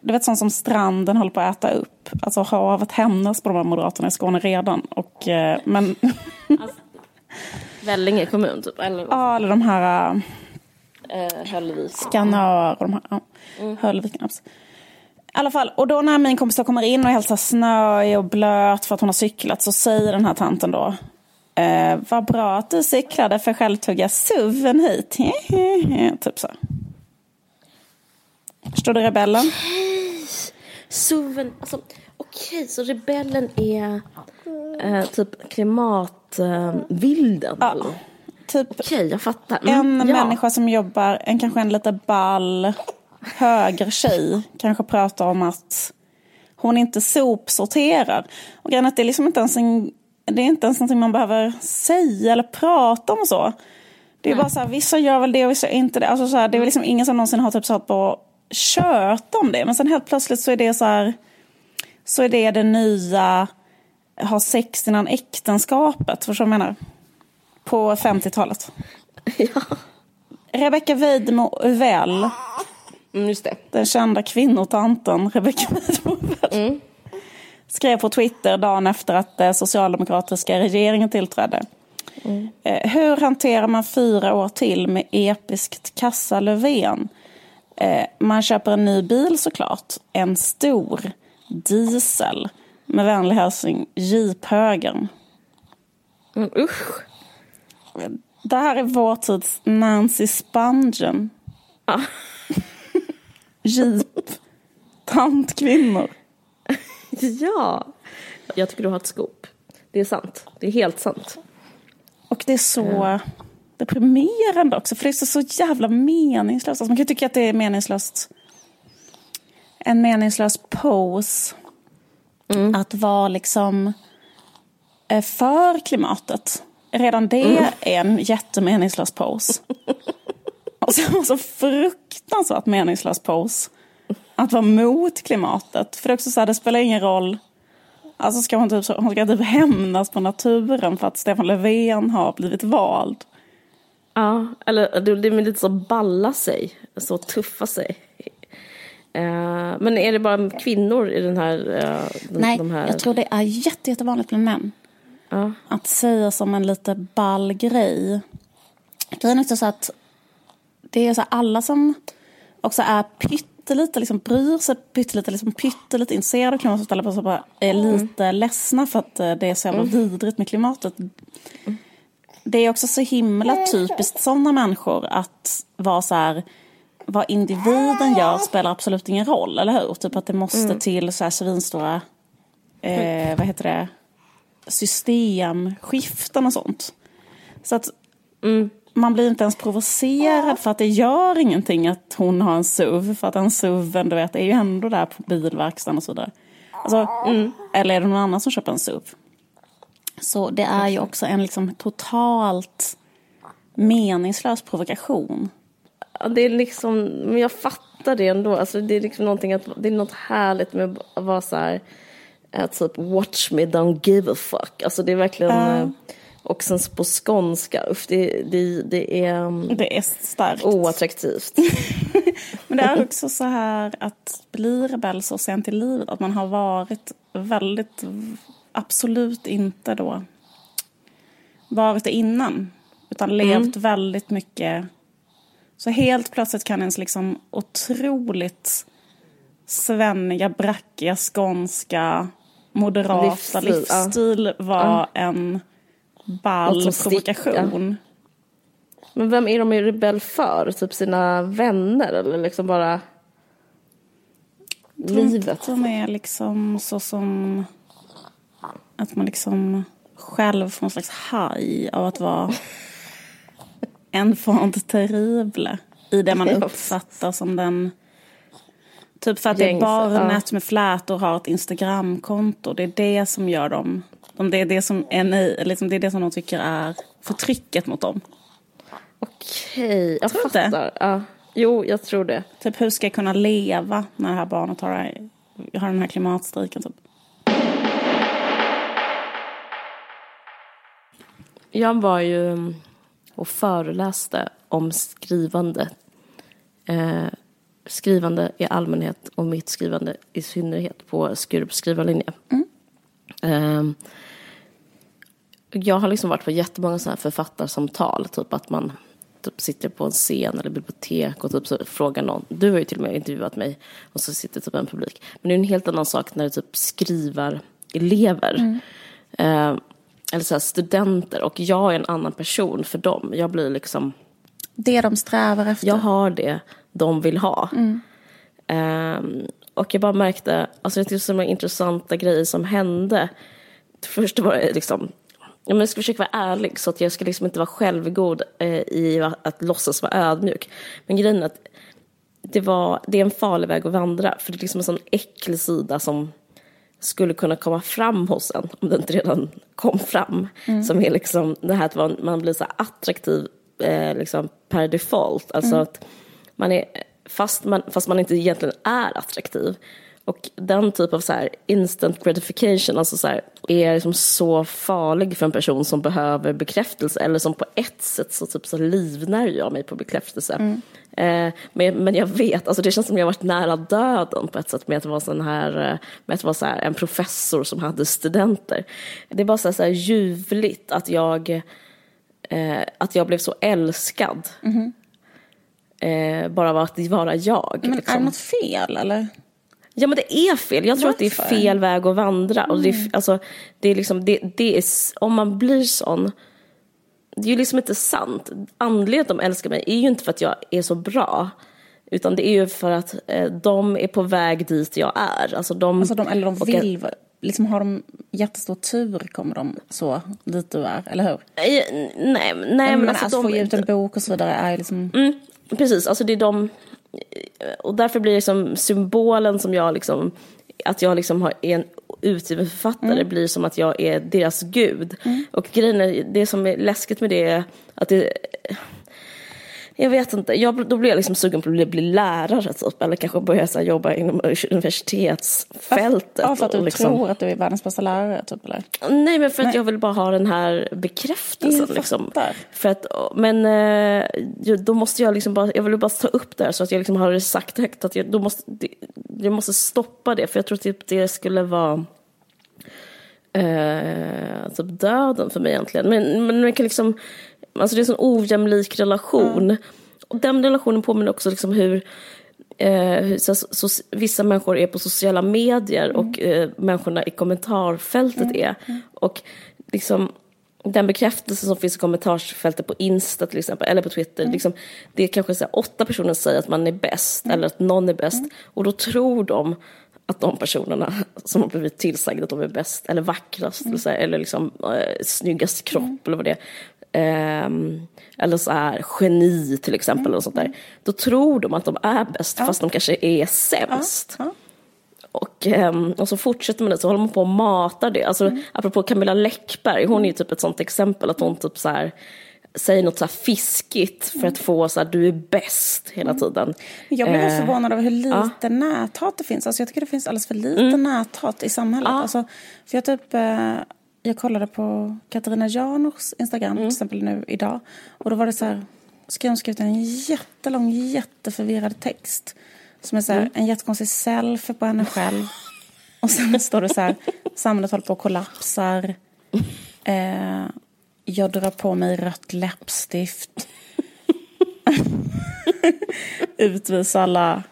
Du vet sånt som stranden håller på att äta upp. Alltså havet hämnas på de här moderaterna i Skåne redan. Och, uh, men... alltså, Vellinge kommun typ? Eller, ja, eller de här... Uh, Höllvik. Skanör och de här. Ja. Mm. Höllviken, i alla fall, och då när min kompis kommer in och är helt snöig och blöt för att hon har cyklat så säger den här tanten då eh, Vad bra att du cyklade för själv tog jag suven hit. typ så. Förstår du rebellen? Okay. Suven, alltså okej, okay, så rebellen är eh, typ klimatvilden? Eh, ja, typ. Okej, okay, jag fattar. Mm, en ja. människa som jobbar, en kanske en lite ball höger tjej kanske pratar om att hon inte sopsorterar. Och grejen att det är liksom inte ens en, det är inte ens någonting man behöver säga eller prata om och så. Det är Nej. bara så här, vissa gör väl det och vissa inte det. Alltså så här, det är väl liksom ingen som någonsin har typ så på kört om det. Men sen helt plötsligt så är det så här, så är det det nya, ha sex innan äktenskapet. Förstår du vad jag menar? På 50-talet. Ja. Rebecka Weidmo Uvell Mm, just det. Den kända kvinnotanten Rebecka mm. skrev på Twitter dagen efter att den socialdemokratiska regeringen tillträdde. Mm. Eh, hur hanterar man fyra år till med episkt kassa Löfven? Eh, man köper en ny bil såklart. En stor diesel. Med vänlig hälsning Jeep-högern. Mm, usch. Det här är vår tids Nancy Spungen. Ah. Jeep, tantkvinnor. ja, jag tycker du har ett skop. Det är sant. Det är helt sant. Och det är så deprimerande också, för det är så, så jävla meningslöst. Alltså man kan tycka att det är meningslöst. En meningslös pose. Mm. Att vara liksom eh, för klimatet. Redan det mm. är en jättemeningslös pose. Och så, så fruktansvärt meningslös pose. Att vara mot klimatet. För det också så här, det spelar ingen roll. Alltså ska hon, typ, hon ska typ hämnas på naturen för att Stefan Löfven har blivit vald. Ja, eller det är lite så balla sig, så tuffa sig. Uh, men är det bara kvinnor i den här... Uh, den, Nej, de här... jag tror det är jätte, jättevanligt bland män. Uh. Att säga som en lite ball grej. Grejen är också så att det är så alla som också är pyttelite, liksom bryr sig pyttelite, liksom pyttelite intresserade av klimatet eller så bara är mm. lite mm. ledsna för att eh, det är så jävla mm. vidrigt med klimatet. Mm. Det är också så himla typiskt sådana människor att vara så här vad individen gör spelar absolut ingen roll, eller hur? Typ att det måste mm. till så här svinstora, eh, vad heter det, systemskiften och sånt. Så att mm man blir inte ens provocerad för att det gör ingenting att hon har en SUV. För att en SUV du vet, är ju ändå där på bilverkstaden och så vidare. Alltså, mm. Eller är det någon annan som köper en SUV? Så det är ju också en liksom totalt meningslös provokation. Det är liksom, men jag fattar det ändå. Alltså, det är liksom någonting att, det är något härligt med att vara så här, typ watch me, don't give a fuck. Alltså det är verkligen... Uh. Och sen på skånska, usch, det, det, det är... Mm, det är starkt. Oattraktivt. Men det är också så här att bli rebell så sent i livet, att man har varit väldigt, absolut inte då varit det innan. Utan levt mm. väldigt mycket. Så helt plötsligt kan ens liksom otroligt svenniga, brackiga, skånska, moderata livsstil, livsstil vara ja. en ball provokation. Men vem är de rebell för? Typ sina vänner eller liksom bara livet? De är liksom så som att man liksom själv får en slags haj av att vara en fond terrible i det man uppfattar som den Typ för att det är barnet med flätor har ett Instagramkonto. Det är det som gör dem om det är det som, är, liksom det är det som de tycker är förtrycket mot dem. Okej, jag Tror fattar. Ja. Jo, jag tror det. Typ hur ska jag kunna leva när det här barnet har, har den här klimatstrejken typ? Jag var ju mm, och föreläste om skrivande. Eh, skrivande i allmänhet och mitt skrivande i synnerhet på Skurups skrivarlinje. Eh, jag har liksom varit på jättemånga sådana här författarsamtal, typ att man typ sitter på en scen eller bibliotek och typ så frågar någon. Du har ju till och med intervjuat mig och så sitter typ en publik. Men det är en helt annan sak när det typ skrivar elever. Eh, eller så studenter och jag är en annan person för dem. Jag blir liksom, Det de strävar efter. jag har det de vill ha. Ehm, och jag bara märkte, alltså det är så många intressanta grejer som hände. Först var det liksom, ja, men jag ska försöka vara ärlig så att jag ska liksom inte vara självgod eh, i att, låtsas vara ödmjuk. Men grejen är att det, var, det är en farlig väg att vandra för det är liksom en sån äcklig sida som skulle kunna komma fram hos en om det inte redan kom fram. Som är liksom det här att man, blir så attraktiv eh, liksom per default. Alltså att man är, fast man, fast man inte egentligen är attraktiv. Och den typ av så här instant gratification alltså så här, är liksom så farlig för en person som behöver bekräftelse eller som på ett sätt så, typ, så livnär jag mig på bekräftelse. Eh, men, men jag vet, alltså det känns som jag varit nära döden på ett sätt med att vara, sån här, eh, med att vara så här, en professor som hade studenter. Det är bara så här, så här ljuvligt att jag, eh, att jag blev så älskad. Eh, bara av att vara jag. Men är liksom. det något fel eller? Ja men det är fel. Jag tror att det är Varför? fel väg att vandra. Och det är, alltså, det är liksom, det, det är, om man blir sån, det är ju liksom inte sant. Anledningen att de älskar mig är ju inte för att jag är så bra. Utan det är ju för att eh, de är på väg dit jag är. Alltså de, Alltså de, eller de och vill, liksom har de jättestor tur kommer de så dit du är, eller hur? Eh, Nej, nej men men alltså, alltså få de, ge ut en bok och så vidare är ju liksom... Mm, precis, alltså det är de... Och därför blir det som symbolen som jag liksom... Att jag liksom har, är en utgiven författare blir som att jag är deras gud. Och grejen är, det som är läskigt med det är att det... Jag vet inte, jag, då blir jag liksom sugen på att bli, bli lärare typ. Eller kanske börja så här, jobba inom universitetsfältet. Ja, för att du liksom, tror att du är världens bästa lärare typ eller? Nej, men för att Nej. jag vill bara ha den här bekräftelsen. Liksom. För att, men eh, då måste jag liksom bara, jag vill bara ta upp det här så att jag liksom har det sagt högt. Att jag, då måste, jag måste stoppa det, för jag tror typ det skulle vara eh, typ döden för mig egentligen. Men, men man kan liksom, alltså det är en sån ojämlik relation. Och den relationen påminner också liksom hur Eh, hur så, så, vissa människor är på sociala medier och eh, människorna i kommentarfältet är. Och liksom den bekräftelse som finns i kommentarsfältet på Insta till exempel, eller på Twitter, liksom, det är kanske så här, åtta personer säger att man är bäst, eller att någon är bäst, och då tror de att de personerna som har blivit tillsagda att de är bäst, eller vackrast, eller, så här, eller liksom, eh, snyggast kropp, eller vad det är, ehm, eller så här, geni till exempel, eller sånt där, då tror de att de är bäst, fast de kanske är sämst. Ja. Och, ehm, och så fortsätter man det, så håller man på och matar det. Alltså, Mm. Apropå Camilla Läckberg, hon är ju typ ett sånt exempel att hon typ så här, säger något så fiskigt för att få så här, du är bäst hela tiden. Mm. Jag blir Eh, förvånad över hur lite ja. Mm. näthat det finns. Alltså jag tycker det finns alldeles för lite näthat i samhället. Ja. Alltså, för jag, typ, eh, jag kollade på Katarina Janouchs Instagram Mm. till exempel nu idag. Och då var det så här, skrev hon skrivit en jättelång, jätteförvirrad text. Som är så här, Mm. en jättekonstig selfie på henne själv. Och sen står det så här, samhället håller på att kollapsar. Eh, jag drar på mig rött läppstift. Utvisa alla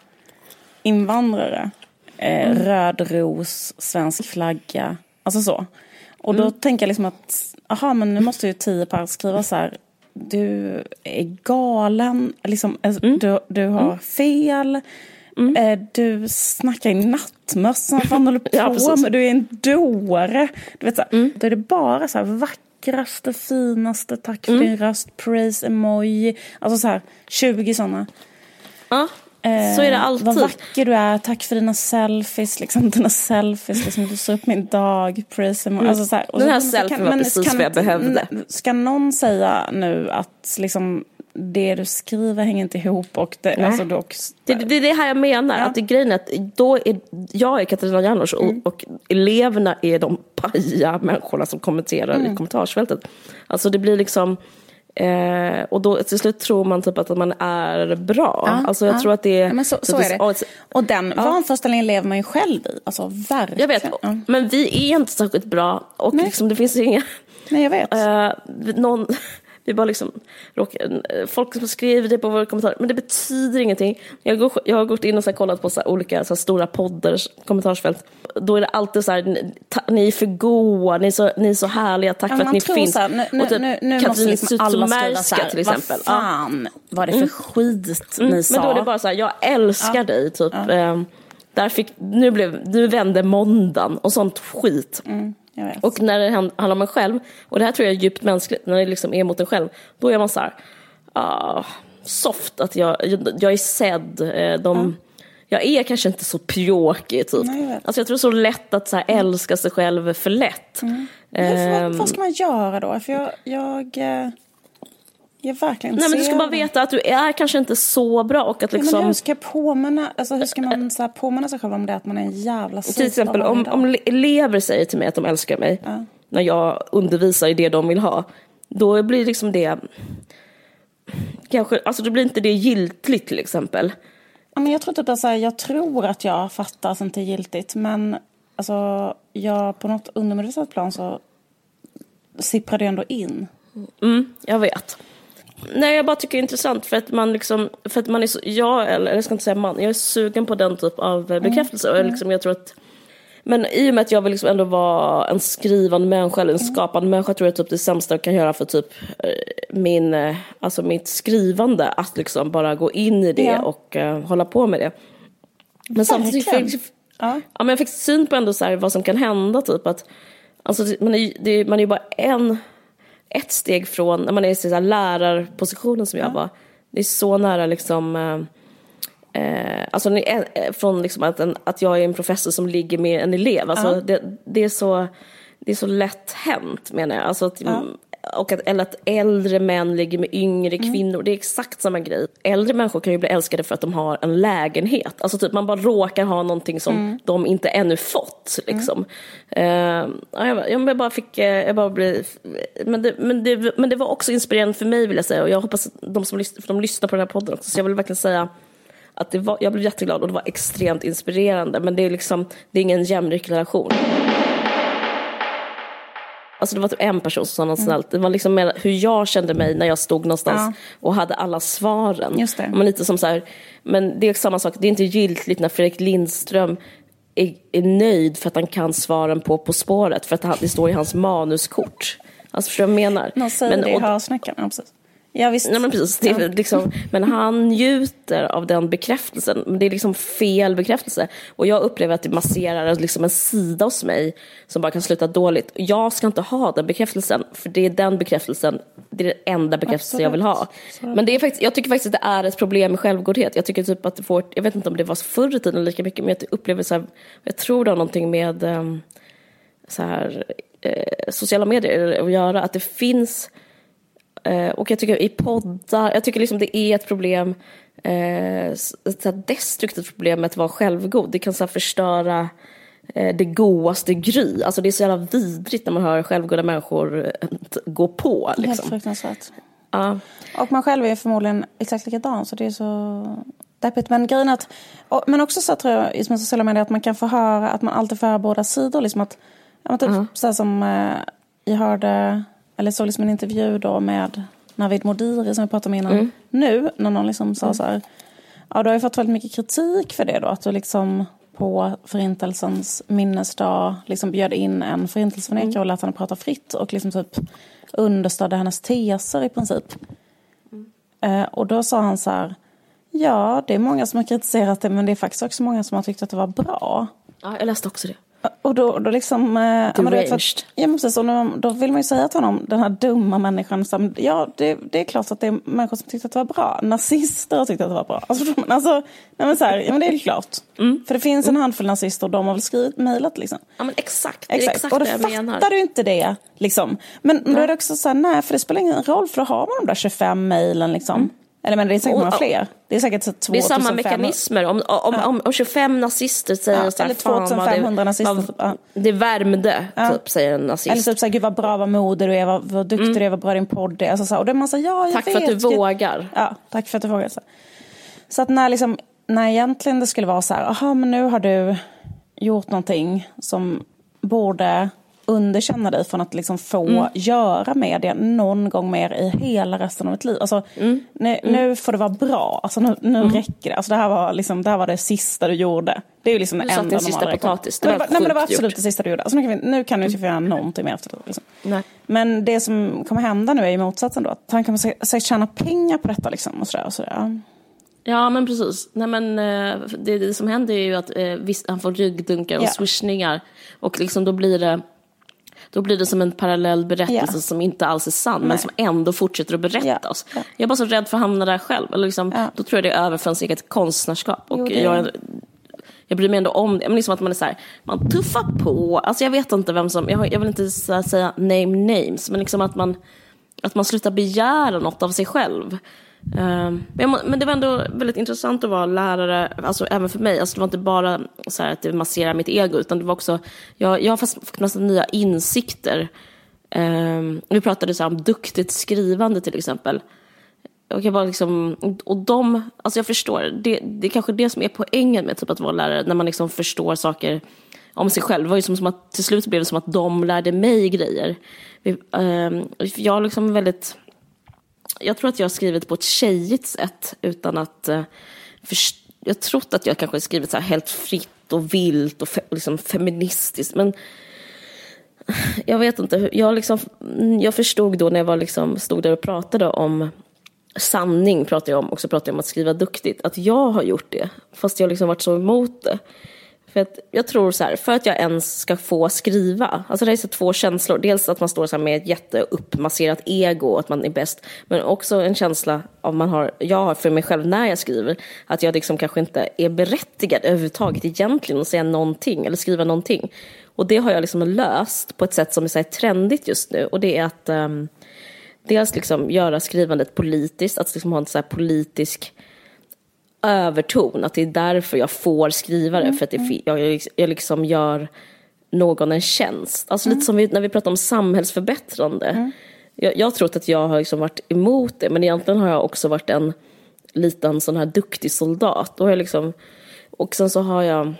invandrare. Eh, Röd ros, svensk flagga. Alltså så. Och då tänker jag liksom att, aha men nu måste ju tio par skriva så här. Du är galen, liksom, eh, du, du har fel. Eh, du snackar i nattmössan, vad fan håller du på Ja, precis. med? Du är en dåre. Du vet, så här, Då är det bara så här vackraste, finaste, tack för din röst, praise emoji. Alltså så här 20 sådana. Ja, så är det alltid. Vad vacker du är, tack för dina selfies. Liksom, dina selfies, liksom, du såg upp min dag. Emoji. Alltså, så här. Och Den här så selfien var men precis kan vad jag behövde. Ska någon säga nu att liksom, det du skriver hänger inte ihop och det, alltså, du också, Det, det, det är det här jag menar, Ja. att det, grejen är att då är jag är Katarina Janouch och, Mm. och eleverna är de paja människorna som kommenterar Mm. i kommentarsfältet. Alltså det blir liksom, eh, och då till slut tror man typ att man är bra. Ja, alltså jag ja. tror att det är... Ja, så, så är det. ja, ett- Och den vanföreställningen lever man ju själv i. Alltså verkligen. Jag vet, Ja. men vi är inte särskilt bra och Nej. liksom, det finns inga... Nej, jag vet. Eh, någon, vi bara liksom, råkar, folk som skriver det på våra kommentarer, men det betyder ingenting. Jag, går, jag har gått in och så kollat på så olika så stora poddars kommentarsfält. Då är det alltid så här, ni- är för goa, ni är så, ni är så härliga, tack Ja, för att ni finns. så här, nu, nu, Och typ nu, nu Katrin liksom Zytomierska till exempel. vad Ja. fan var det för skit ni sa? Men då är det bara så här, jag älskar dig, typ. Eh, där fick, nu, blev, nu vände måndagen och sånt skit. vet. Och när det hand- handlar om en själv, och det här tror jag är djupt mänskligt, när det liksom är mot en själv, då är man så här, ah, soft att jag, jag, jag är sedd. eh, De, Jag är kanske inte så pjåkig typ. Nej, jag alltså jag tror så lätt att så här, älska sig själv för lätt. Men vad, Ehm, vad ska man göra då? För jag, jag, eh, jag verkligen Nej men du ska bara veta att du är kanske inte så bra och att Ja, liksom... men hur ska påminna, alltså hur ska man så här, påminna sig själv om det att man är en jävla Till exempel om, om elever säger till mig att de älskar mig när jag undervisar i det de vill ha. Då blir liksom det... Kanske, alltså då blir inte det giltigt till exempel. Ja, men jag tror typ att så här, jag tror att jag fattar inte är giltigt men alltså jag på något undermedvetet plan så sipprar det ändå in. Mm, jag vet. Nej, jag bara tycker det är intressant för att man liksom, för att man är så, jag, eller jag ska inte säga man, jag är sugen på den typ av eh, bekräftelse. Och jag liksom, jag tror att, men i och med att jag vill liksom ändå vara en skrivande människa eller en skapande människa tror jag typ det sämsta jag kan göra för typ eh, min, eh, alltså mitt skrivande, att liksom bara gå in i det Ja. och eh, hålla på med det. Men samtidigt fick, Ja. Ja, men jag fick syn på ändå så här vad som kan hända. Typ att, alltså, man, är, det, man är ju bara en, ett steg från, när man är i så lärarpositionen som jag var. Det är så nära liksom, eh, eh, alltså är, eh, från liksom att, en, att jag är en professor som ligger med en elev. Alltså, det, det, är så, det är så lätt hänt menar jag. Alltså att, och att, eller att äldre män ligger med yngre kvinnor. Det är exakt samma grej. Äldre människor kan ju bli älskade för att de har en lägenhet. Alltså typ man bara råkar ha någonting som de inte ännu fått. Liksom. Eh, ja, jag, jag bara fick, eh, jag bara blev, men, det, men, det, men det var också inspirerande för mig vill jag säga. Och jag hoppas att de som lyssnar, för de lyssnar på den här podden också. Så jag vill verkligen säga att det var, jag blev jätteglad och det var extremt inspirerande. Men det är liksom, det är ingen jämlik relation. Alltså det var typ en person som sa något snällt. Det var liksom mer hur jag kände mig när jag stod någonstans Ja. och hade alla svaren. Just det. Men, lite som så här, men det är samma sak, det är inte giltigt när Fredrik Lindström är, är nöjd för att han kan svaren på På spåret. För att han, det står i hans manuskort. Alltså förstår du vad jag menar? Någon säger Men- det i och- hörsnäckan. Ja, precis. Ja, visst. Nej, men precis, det liksom, men han njuter av den bekräftelsen. Men det är liksom fel bekräftelse. Och jag upplever att det masserar liksom en sida hos mig som bara kan sluta dåligt. Jag ska inte ha den bekräftelsen, för det är den bekräftelsen, det är den enda bekräftelsen jag vill ha. Men det är faktiskt, jag tycker faktiskt att det är ett problem med självgodhet. Jag tycker typ att det får, jag vet inte om det var förr i tiden lika mycket, men jag upplever så här, jag tror det har någonting med ehm, så här, eh, sociala medier att göra, att det finns och jag tycker i poddar, jag tycker liksom det är ett problem, eh, ett så destruktivt problem att vara självgod. Det kan så förstöra eh, det godaste gry. Alltså det är så jävla vidrigt när man hör självgoda människor eh, gå på. Helt Liksom. fruktansvärt. Ja. Och man själv är förmodligen exakt likadan så det är så deppigt. Men grejen är att, men också så tror jag i med sociala medier att man kan få höra att man alltid får höra båda sidor. Liksom att, ja, typ så här som eh, jag hörde, eller såg liksom en intervju då med Navid Modiri som vi pratade om innan. Nu när någon liksom sa så här, ja du har ju fått väldigt mycket kritik för det då att du liksom på förintelsens minnesdag liksom bjöd in en förintelseförnekare och lät henne prata fritt och liksom typ understödde hennes teser i princip. Eh, och då sa han så här, ja det är många som har kritiserat det men det är faktiskt också många som har tyckt att det var bra. ja, jag läste också det. Och då, då liksom... eh, men du vet. Ja, men precis. Då, vill man ju säga till honom, den här dumma människan, som, ja, det, det är klart att det är människor som tyckte att det var bra. Nazister har tyckt att det var bra. Alltså, alltså, nej, men så här, ja, men det är klart. Mm. För det finns en handfull nazister och de har väl skrivit, mejlat liksom. Ja men exakt, det är Exakt, exakt, och då det jag fattar menar. du inte det. Liksom. Men då är det också så här, nej, för det spelar ingen roll, för då har man de där 25 mejlen. Liksom. Eller men det är säkert Och- många fler. Det är säkert så Det är samma 2500 mekanismer. Om, om, om, om 25 nazister säger Ja, så här, eller "Fan, vad 2500 det, nazister, vad- typ, ja. Det värmde, typ, säger en nazist. Eller typ såhär, gud vad bra, vad modig du är, vad, vad duktig du är, vad bra din podd är. Alltså, så här, och då är man såhär, ja jag Tack vet. för att du gud. vågar. Ja, tack för att du vågar. Så, så att när, liksom, när egentligen det skulle vara så här, aha men nu har du gjort någonting som borde underkänna dig från att liksom få Mm. göra media någon gång mer i hela resten av ditt liv. Alltså, Mm. nu, nu får det vara bra, alltså, nu, nu räcker det. Alltså, det, här var liksom, det här var det sista du gjorde. Det är ju liksom det enda en sista normala reaktionen. potatis. Det var nej, men det var absolut gjort. det sista du gjorde. Alltså, nu, kan vi, nu kan du inte få göra någonting mer efter det. Liksom. Men det som kommer hända nu är ju motsatsen då. Att han kommer sä- säkert tjäna pengar på detta liksom. Och sådär, och sådär. Ja men precis. Nej, men, eh, det, det som händer är ju att eh, visst, han får ryggdunkar och Ja. swishningar. Och liksom då blir det då blir det som en parallell berättelse Ja. som inte alls är sann, men Nej. som ändå fortsätter att berättas. Ja. Jag är bara så rädd för att hamna där själv. Eller liksom. Då tror jag det är över för ens eget konstnärskap. Och Jo, det jag, jag bryr mig ändå om det. Men liksom att man är så här, man tuffar på. Alltså jag vet inte vem som, jag, jag vill inte säga name names, men liksom att man, att man slutar begära något av sig själv. Ehm, men, må- men det var ändå väldigt intressant att vara lärare, alltså även för mig. Alltså det var inte bara så här att det masserar mitt ego, utan det var också, jag, jag har fast fått massa nya insikter. Um, vi pratade så här om duktigt skrivande till exempel. Och jag bara liksom, och de, alltså jag förstår, det, det är kanske det som är poängen med typ att vara lärare, när man liksom förstår saker om sig själv. Det var ju som, som att till slut blev det som att de lärde mig grejer. Vi, um, jag liksom väldigt, jag tror att jag har skrivit på ett tjejigt sätt utan att eh, först- jag har trott att jag kanske har skrivit så här helt fritt och vilt och fe, liksom feministiskt. Men jag vet inte, jag, liksom, jag förstod då när jag var liksom, stod där och pratade om sanning, pratade jag om, och så pratade jag om att skriva duktigt, att jag har gjort det, fast jag liksom varit så emot det. För att jag tror så här, för att jag ens ska få skriva, alltså det är så två känslor, dels att man står så här med ett jätteuppmasserat ego, att man är bäst, men också en känsla av man har, jag har för mig själv när jag skriver, att jag liksom kanske inte är berättigad överhuvudtaget egentligen att säga någonting eller skriva någonting. Och det har jag liksom löst på ett sätt som är så här trendigt just nu, och det är att um, dels liksom göra skrivandet politiskt, att liksom ha en så här politisk överton, att det är därför jag får skriva det, för att det, fi- jag, jag liksom gör någon en tjänst. Alltså lite som vi, när vi pratar om samhällsförbättrande. Jag, jag har trott att jag har liksom varit emot det, men egentligen har jag också varit en liten sån här duktig soldat. Har jag liksom, och sen så har jag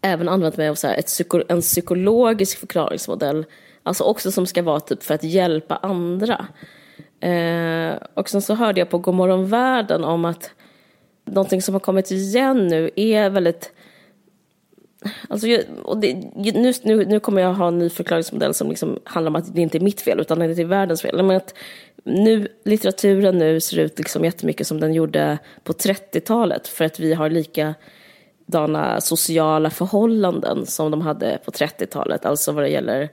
även använt mig av så här ett psyko, en psykologisk förklaringsmodell, alltså också som ska vara typ för att hjälpa andra. Eh, och sen så hörde jag på Godmorgon världen om att någonting som har kommit igen nu är väldigt Alltså, och det, nu, nu, nu kommer jag ha en ny förklaringsmodell som liksom handlar om att det inte är mitt fel utan det är världens fel. Men att nu, litteraturen nu ser ut liksom jättemycket som den gjorde på 30-talet för att vi har likadana sociala förhållanden som de hade på 30-talet. Alltså vad det gäller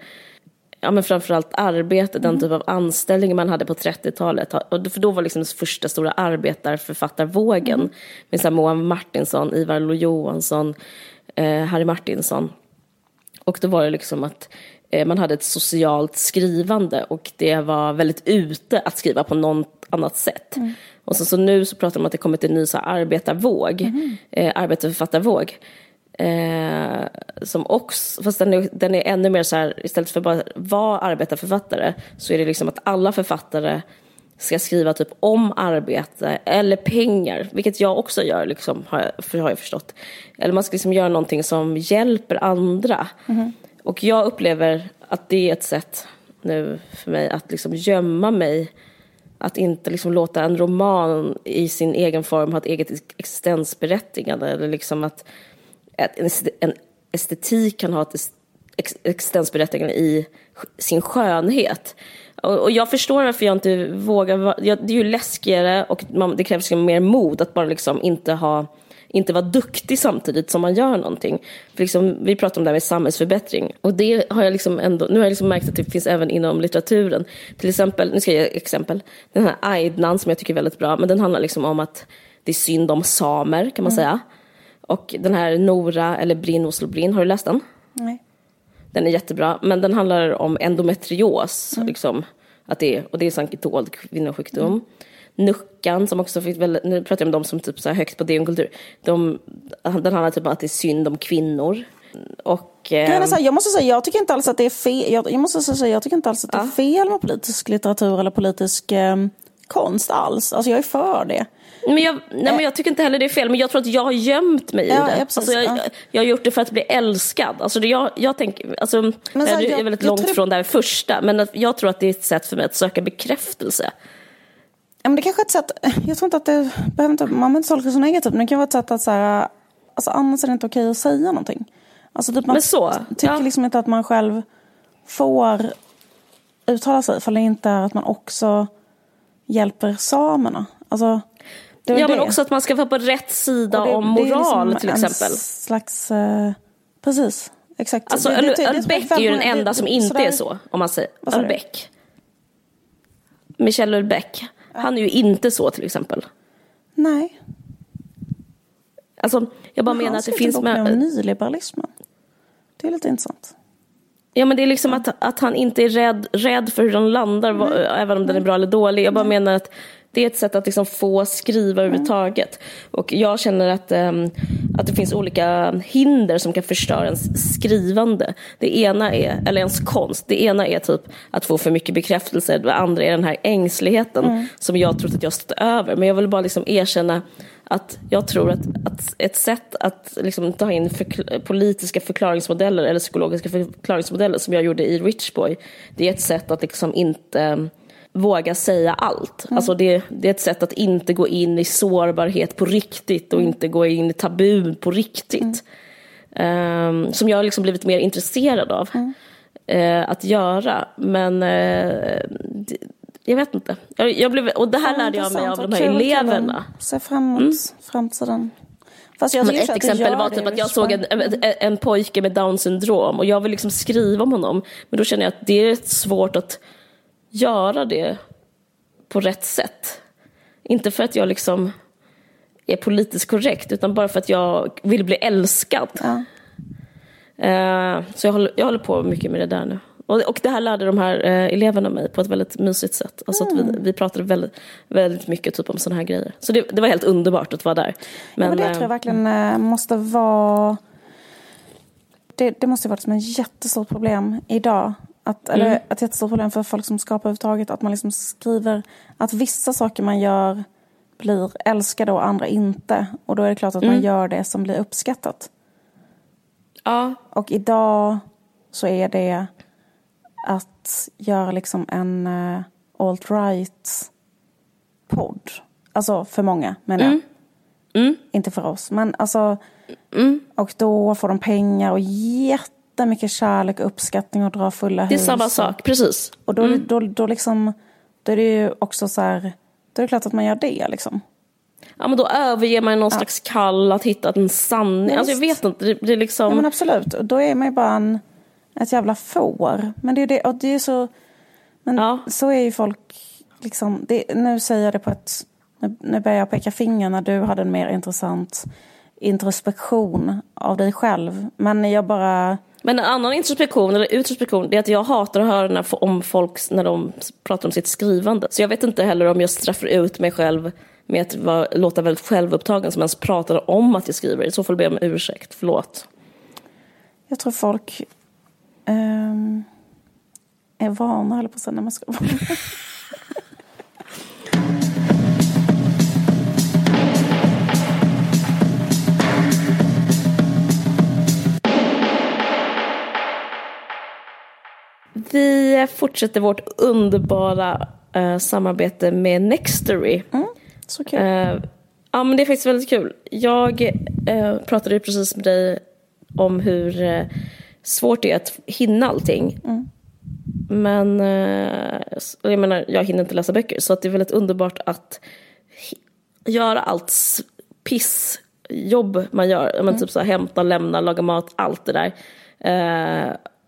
ja, men framförallt arbete, den typ av anställning man hade på 30-talet. Och För då var liksom den första stora arbetarförfattarvågen med så här Moa Martinsson, Ivar Lo-Johansson, eh, Harry Martinsson. Och då var det liksom att eh, man hade ett socialt skrivande och det var väldigt ute att skriva på något annat sätt. Och så, så nu så pratar de om att det kommit en ny så här, arbetarvåg, eh, arbetarförfattarvåg. Eh, som också, fast den är, den är ännu mer så här, istället för bara vara arbetarförfattare så är det liksom att alla författare ska skriva typ om arbete eller pengar, vilket jag också gör, liksom, har, jag, för, har jag förstått. Eller man ska liksom göra någonting som hjälper andra. Och jag upplever att det är ett sätt nu för mig att liksom gömma mig att inte liksom låta en roman i sin egen form ha ett eget existensberättigande. Eller liksom att en est- en estetik kan ha ett existensberättigande i sin skönhet. Och, jag förstår varför jag inte vågar. det är ju läskigare och det krävs mer mod att bara liksom inte ha inte vara duktig samtidigt som man gör någonting. För liksom, vi pratar om det här med samhällsförbättring och det har jag liksom ändå, nu har jag liksom märkt att det finns även inom litteraturen. Till exempel, nu ska jag ge exempel, den här Aidnan som jag tycker är väldigt bra, men den handlar liksom om att det är synd om samer kan man säga. Och den här Nora, eller Brinn Oslo Brinn, har du läst den? Nej. Den är jättebra, men den handlar om endometrios. Liksom, att det är, och det är en dold kvinnosjukdom. Nuckan, som också fick väldigt, nu pratar jag om de som typ så här högt på DN Kultur. De, den handlar typ om att det är synd om kvinnor. Och, eh, jag måste säga, jag tycker inte alls att det är fel. Jag, jag måste säga, jag tycker inte alls att det är fel med politisk litteratur eller politisk eh, konst alls. Alltså jag är för det. Men jag, nej, men jag tycker inte heller det är fel, men jag tror att jag har gömt mig i Ja, det. ja, alltså jag, ja. jag har gjort det för att bli älskad. Alltså det, jag, jag tänker, alltså, Men så här, det är väldigt jag långt tror- från det här första, men jag tror att det är ett sätt för mig att söka bekräftelse. Ja, men det kanske är ett sätt, jag tror inte att det behöver inte, man behöver inte tolka det så negativt, men det kan vara ett sätt att så här, alltså annars är det inte okej att säga någonting. Alltså typ man Men så, tycker ja. liksom inte att man själv får uttala sig ifall det inte är att man också hjälper samerna. Alltså, det Ja, men det. också att man ska vara på rätt sida det- om är moral liksom till exempel. slags, eh, precis, exakt. Alltså Det- det- Ölbeck är ju den enda som inte sådär- är så, om man säger. Ölbeck. Michel Ölbeck. Han är ju inte så till exempel. Nej. Alltså, jag bara Men menar han att det finns... bok Med, om nyliberalismen. Det är lite intressant. ja, men det är liksom att, att han inte är rädd, rädd för hur den landar, vad, även om den är bra eller dålig. Jag bara menar att det är ett sätt att liksom få skriva överhuvudtaget. Och jag känner att, ehm, att det finns olika hinder som kan förstöra ens skrivande. Det ena är, eller ens konst, det ena är typ att få för mycket bekräftelse. Det andra är den här ängsligheten som jag trott att jag stått över. Men jag vill bara liksom erkänna att jag tror att, att ett sätt att liksom ta in förkl- politiska förklaringsmodeller eller psykologiska förklaringsmodeller som jag gjorde i Rich Boy, det är ett sätt att liksom inte um, våga säga allt. Alltså det, det är ett sätt att inte gå in i sårbarhet på riktigt och inte gå in i tabu på riktigt. Ehm, som jag har liksom blivit mer intresserad av eh, att göra. Men eh, det, jag vet inte. Jag, jag blev, och det här lärde jag mig av de här eleverna. Se framåt mm. framtiden. Fast jag Men ett exempel var typ att jag såg en, en pojke med down syndrom och jag vill liksom skriva om honom. Men då känner jag att det är rätt svårt att göra det på rätt sätt. Inte för att jag liksom är politiskt korrekt utan bara för att jag vill bli älskad. Ja. Eh, så jag håller, jag håller på mycket med det där nu. Och, och det här lärde de här eh, eleverna mig på ett väldigt mysigt sätt. Alltså att Mm. vi, vi pratade väldigt, väldigt mycket typ om sådana här grejer. Så det, det var helt underbart att vara där. Men, ja, men det eh, tror jag verkligen eh, måste vara... Det, det måste vara som ett jättestort problem idag. Att, eller Mm. ett jättestort problem för folk som skapar överhuvudtaget. Att man liksom skriver att vissa saker man gör blir älskade och andra inte. Och då är det klart att Mm. man gör det som blir uppskattat. Ja, Och idag så är det att göra liksom en uh, alt-right podd. Alltså för många menar jag. Mm. Inte för oss. Men alltså, och då får de pengar och jättemycket kärlek och uppskattning och drar fulla hus. det är samma sak, precis. Och då, då, då, liksom, då är det ju också så här, då är det klart att man gör det liksom. Ja, men då överger man någon slags kall att hitta en sanning. Ja, Alltså jag vet inte, det, det är liksom... Ja men absolut, och då är man ju bara en, ett jävla får. Men det är det, och det är så, men Ja. så är ju folk, liksom, det, nu säger jag det på ett, nu, nu börjar jag peka finger när du hade en mer intressant introspektion av dig själv. Men jag bara, men en annan introspektion, eller utrospektion, det är att jag hatar att höra när, om folk när de pratar om sitt skrivande. Så jag vet inte heller om jag straffar ut mig själv med att vara, låta väldigt självupptagen som ens pratar om att jag skriver. I så fall ber jag om ursäkt, förlåt. jag tror folk um, är vana, höll jag på att säga, när man ska Vi fortsätter vårt underbara eh, samarbete med Nextory. Så kul. Eh, ja, men det är faktiskt väldigt kul. Jag eh, pratade ju precis med dig om hur svårt det är att hinna allting. Men eh, s- jag menar, jag hinner inte läsa böcker så att det är väldigt underbart att göra allt s- piss jobb man gör. Mm. Men typ så här, hämta, lämna, laga mat, allt det där.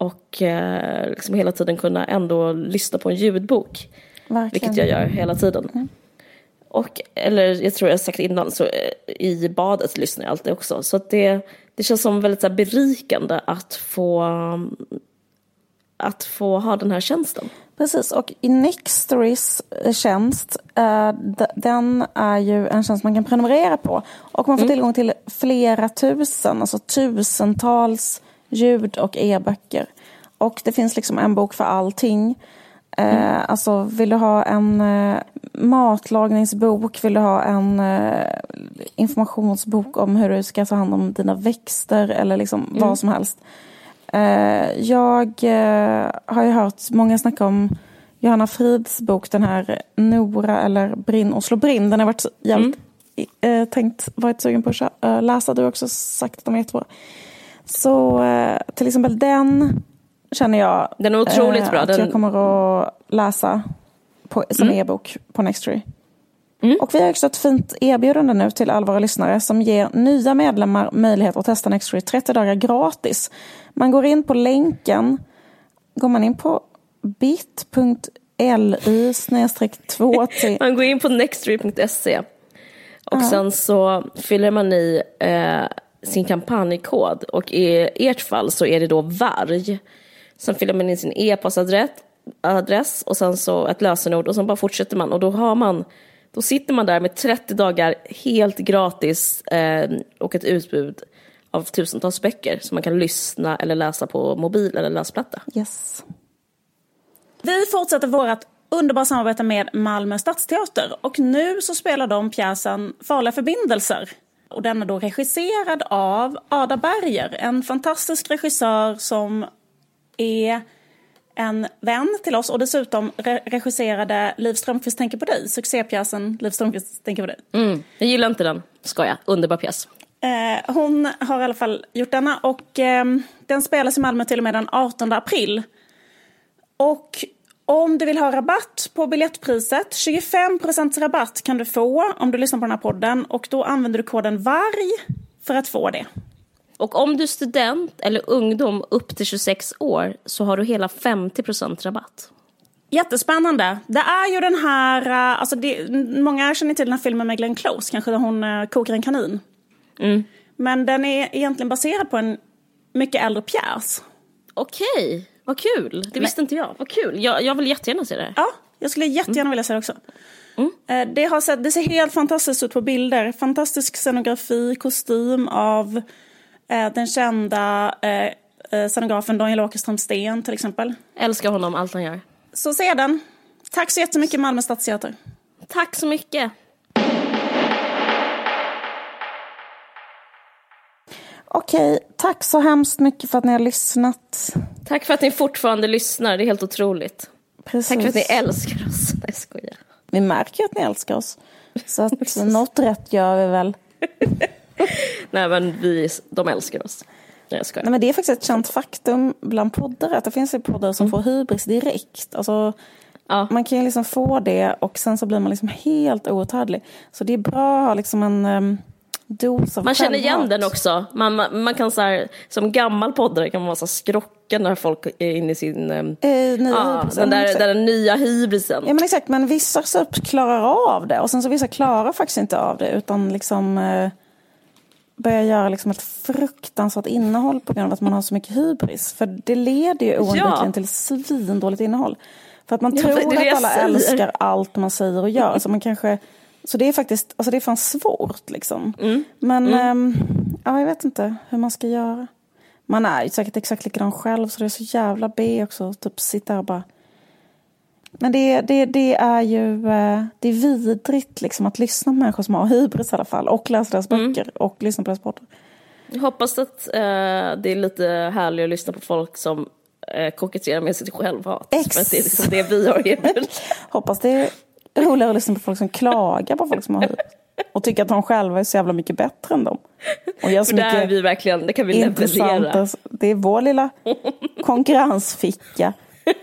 Och eh, liksom hela tiden kunna ändå lyssna på en ljudbok. Verkligen. Vilket jag gör hela tiden. Mm. Och, eller jag tror jag har sagt innan, så eh, i badet lyssnar jag alltid också. Så det, det känns som väldigt så här, berikande att få, att få ha den här tjänsten. Precis, och i Nextorys tjänst, eh, den är ju en tjänst man kan prenumerera på. Och man får mm. tillgång till flera tusen, alltså tusentals ljud och e-böcker. Och det finns liksom en bok för allting. Mm. Eh, alltså vill du ha en eh, matlagningsbok, vill du ha en eh, informationsbok om hur du ska ta hand om dina växter eller liksom mm. vad som helst. Eh, jag eh, har ju hört många snacka om Johanna Frids bok, den här Nora eller Brinn och slå brinn. Den har varit jävligt mm. tänkt, varit sugen på att läsa. Du har också sagt att de är jättebra. Så till exempel den känner jag den är otroligt eh, bra. att den... jag kommer att läsa på, som mm. e-bok på Nextory. Mm. Och vi har också ett fint erbjudande nu till alla våra lyssnare som ger nya medlemmar möjlighet att testa Nextory 30 dagar gratis. Man går in på länken, går man in på bit.ly 2 Man går in på nextory.se och ja. sen så fyller man i eh, sin kampanjkod och i ert fall så är det då VARG. Sen fyller man in sin e-postadress och sen så ett lösenord och sen bara fortsätter man och då har man då sitter man där med 30 dagar helt gratis eh, och ett utbud av tusentals böcker som man kan lyssna eller läsa på mobil eller läsplatta. Yes. Vi fortsätter vårt underbara samarbete med Malmö stadsteater och nu så spelar de pjäsen Farliga förbindelser. Och den är då regisserad av Ada Berger, en fantastisk regissör som är en vän till oss och dessutom regisserade Liv Strömquist tänker på dig, succépjäsen Liv Strömquist tänker på dig. Mm, jag gillar inte den, skoja, underbar pjäs. Eh, hon har i alla fall gjort denna och eh, den spelas i Malmö till och med den 18 april. Och om du vill ha rabatt på biljettpriset, 25% rabatt kan du få om du lyssnar på den här podden och då använder du koden VARG för att få det. Och om du är student eller ungdom upp till 26 år så har du hela 50% rabatt. Jättespännande. Det är ju den här, eh, alltså det, många känner till den här filmen med Glenn Close, kanske där hon uh, kokar en kanin. Mm. Men den är egentligen baserad på en mycket äldre pjäs. Okej, vad kul. Det visste Nej. inte jag. Vad kul. Jag, jag vill jättegärna se det. Ja, jag skulle jättegärna vilja se det också. Mm. Eh, det, har sett, det ser helt fantastiskt ut på bilder. Fantastisk scenografi, kostym av Eh, den kända eh, eh, scenografen Daniel Åkerström Sten till exempel. Älskar honom, allt han gör. Så se den. Tack så jättemycket Malmö Stadsteater. Tack så mycket. Okej, tack så hemskt mycket för att ni har lyssnat. Tack för att ni fortfarande lyssnar, det är helt otroligt. Precis. Tack för att ni älskar oss. Nej, jag skojar. Vi märker att ni älskar oss. Så att något rätt gör vi väl. Nej men vi, de älskar oss. Nej, Nej, men det är faktiskt ett känt faktum bland poddare att det finns poddare som mm. får hybris direkt. Alltså, ja. Man kan ju liksom få det och sen så blir man liksom helt outhärdlig. Så det är bra att ha liksom en av Man känner igen den också. Man, man, man kan så här, som gammal poddare kan man vara så skrocken när folk är inne i sin... Um, eh, ja, den där, där den nya hybrisen. Ja men exakt, men vissa så klarar av det och sen så vissa klarar faktiskt inte av det utan liksom... Uh, börja göra liksom ett fruktansvärt innehåll på grund av att man har så mycket hybris. För det leder ju oundvikligen ja. till svindåligt innehåll. För att man ja, tror att alla älskar allt man säger och gör. Så, man kanske, så det är faktiskt, alltså det är fan svårt liksom. Mm. Men mm. Ähm, ja, jag vet inte hur man ska göra. Man är ju säkert exakt likadan själv så det är så jävla B också. Typ sitta och bara men det, det, det är ju eh, det är vidrigt liksom att lyssna på människor som har hybris i alla fall och läsa deras mm. böcker och lyssna på deras poddar. Jag hoppas att uh, det är lite härligt att lyssna på folk som uh, koketterar med sitt självhat. Ex. För att det är liksom det vi har erbjudit. hoppas det roligare att lyssna på folk som klagar på folk som har hybris. Och tycker att de själva är så jävla mycket bättre än dem. Och gör så det mycket vi verkligen, det kan vi leverera. Det är vår lilla konkurrensficka.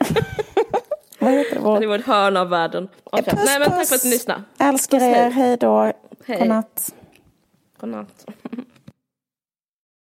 Vad heter det? Vår... Det var ett hörn av världen. Okay. Puss, Nej, men tack för att ni lyssnade. Älskar er. Hej då. Godnatt. Godnatt.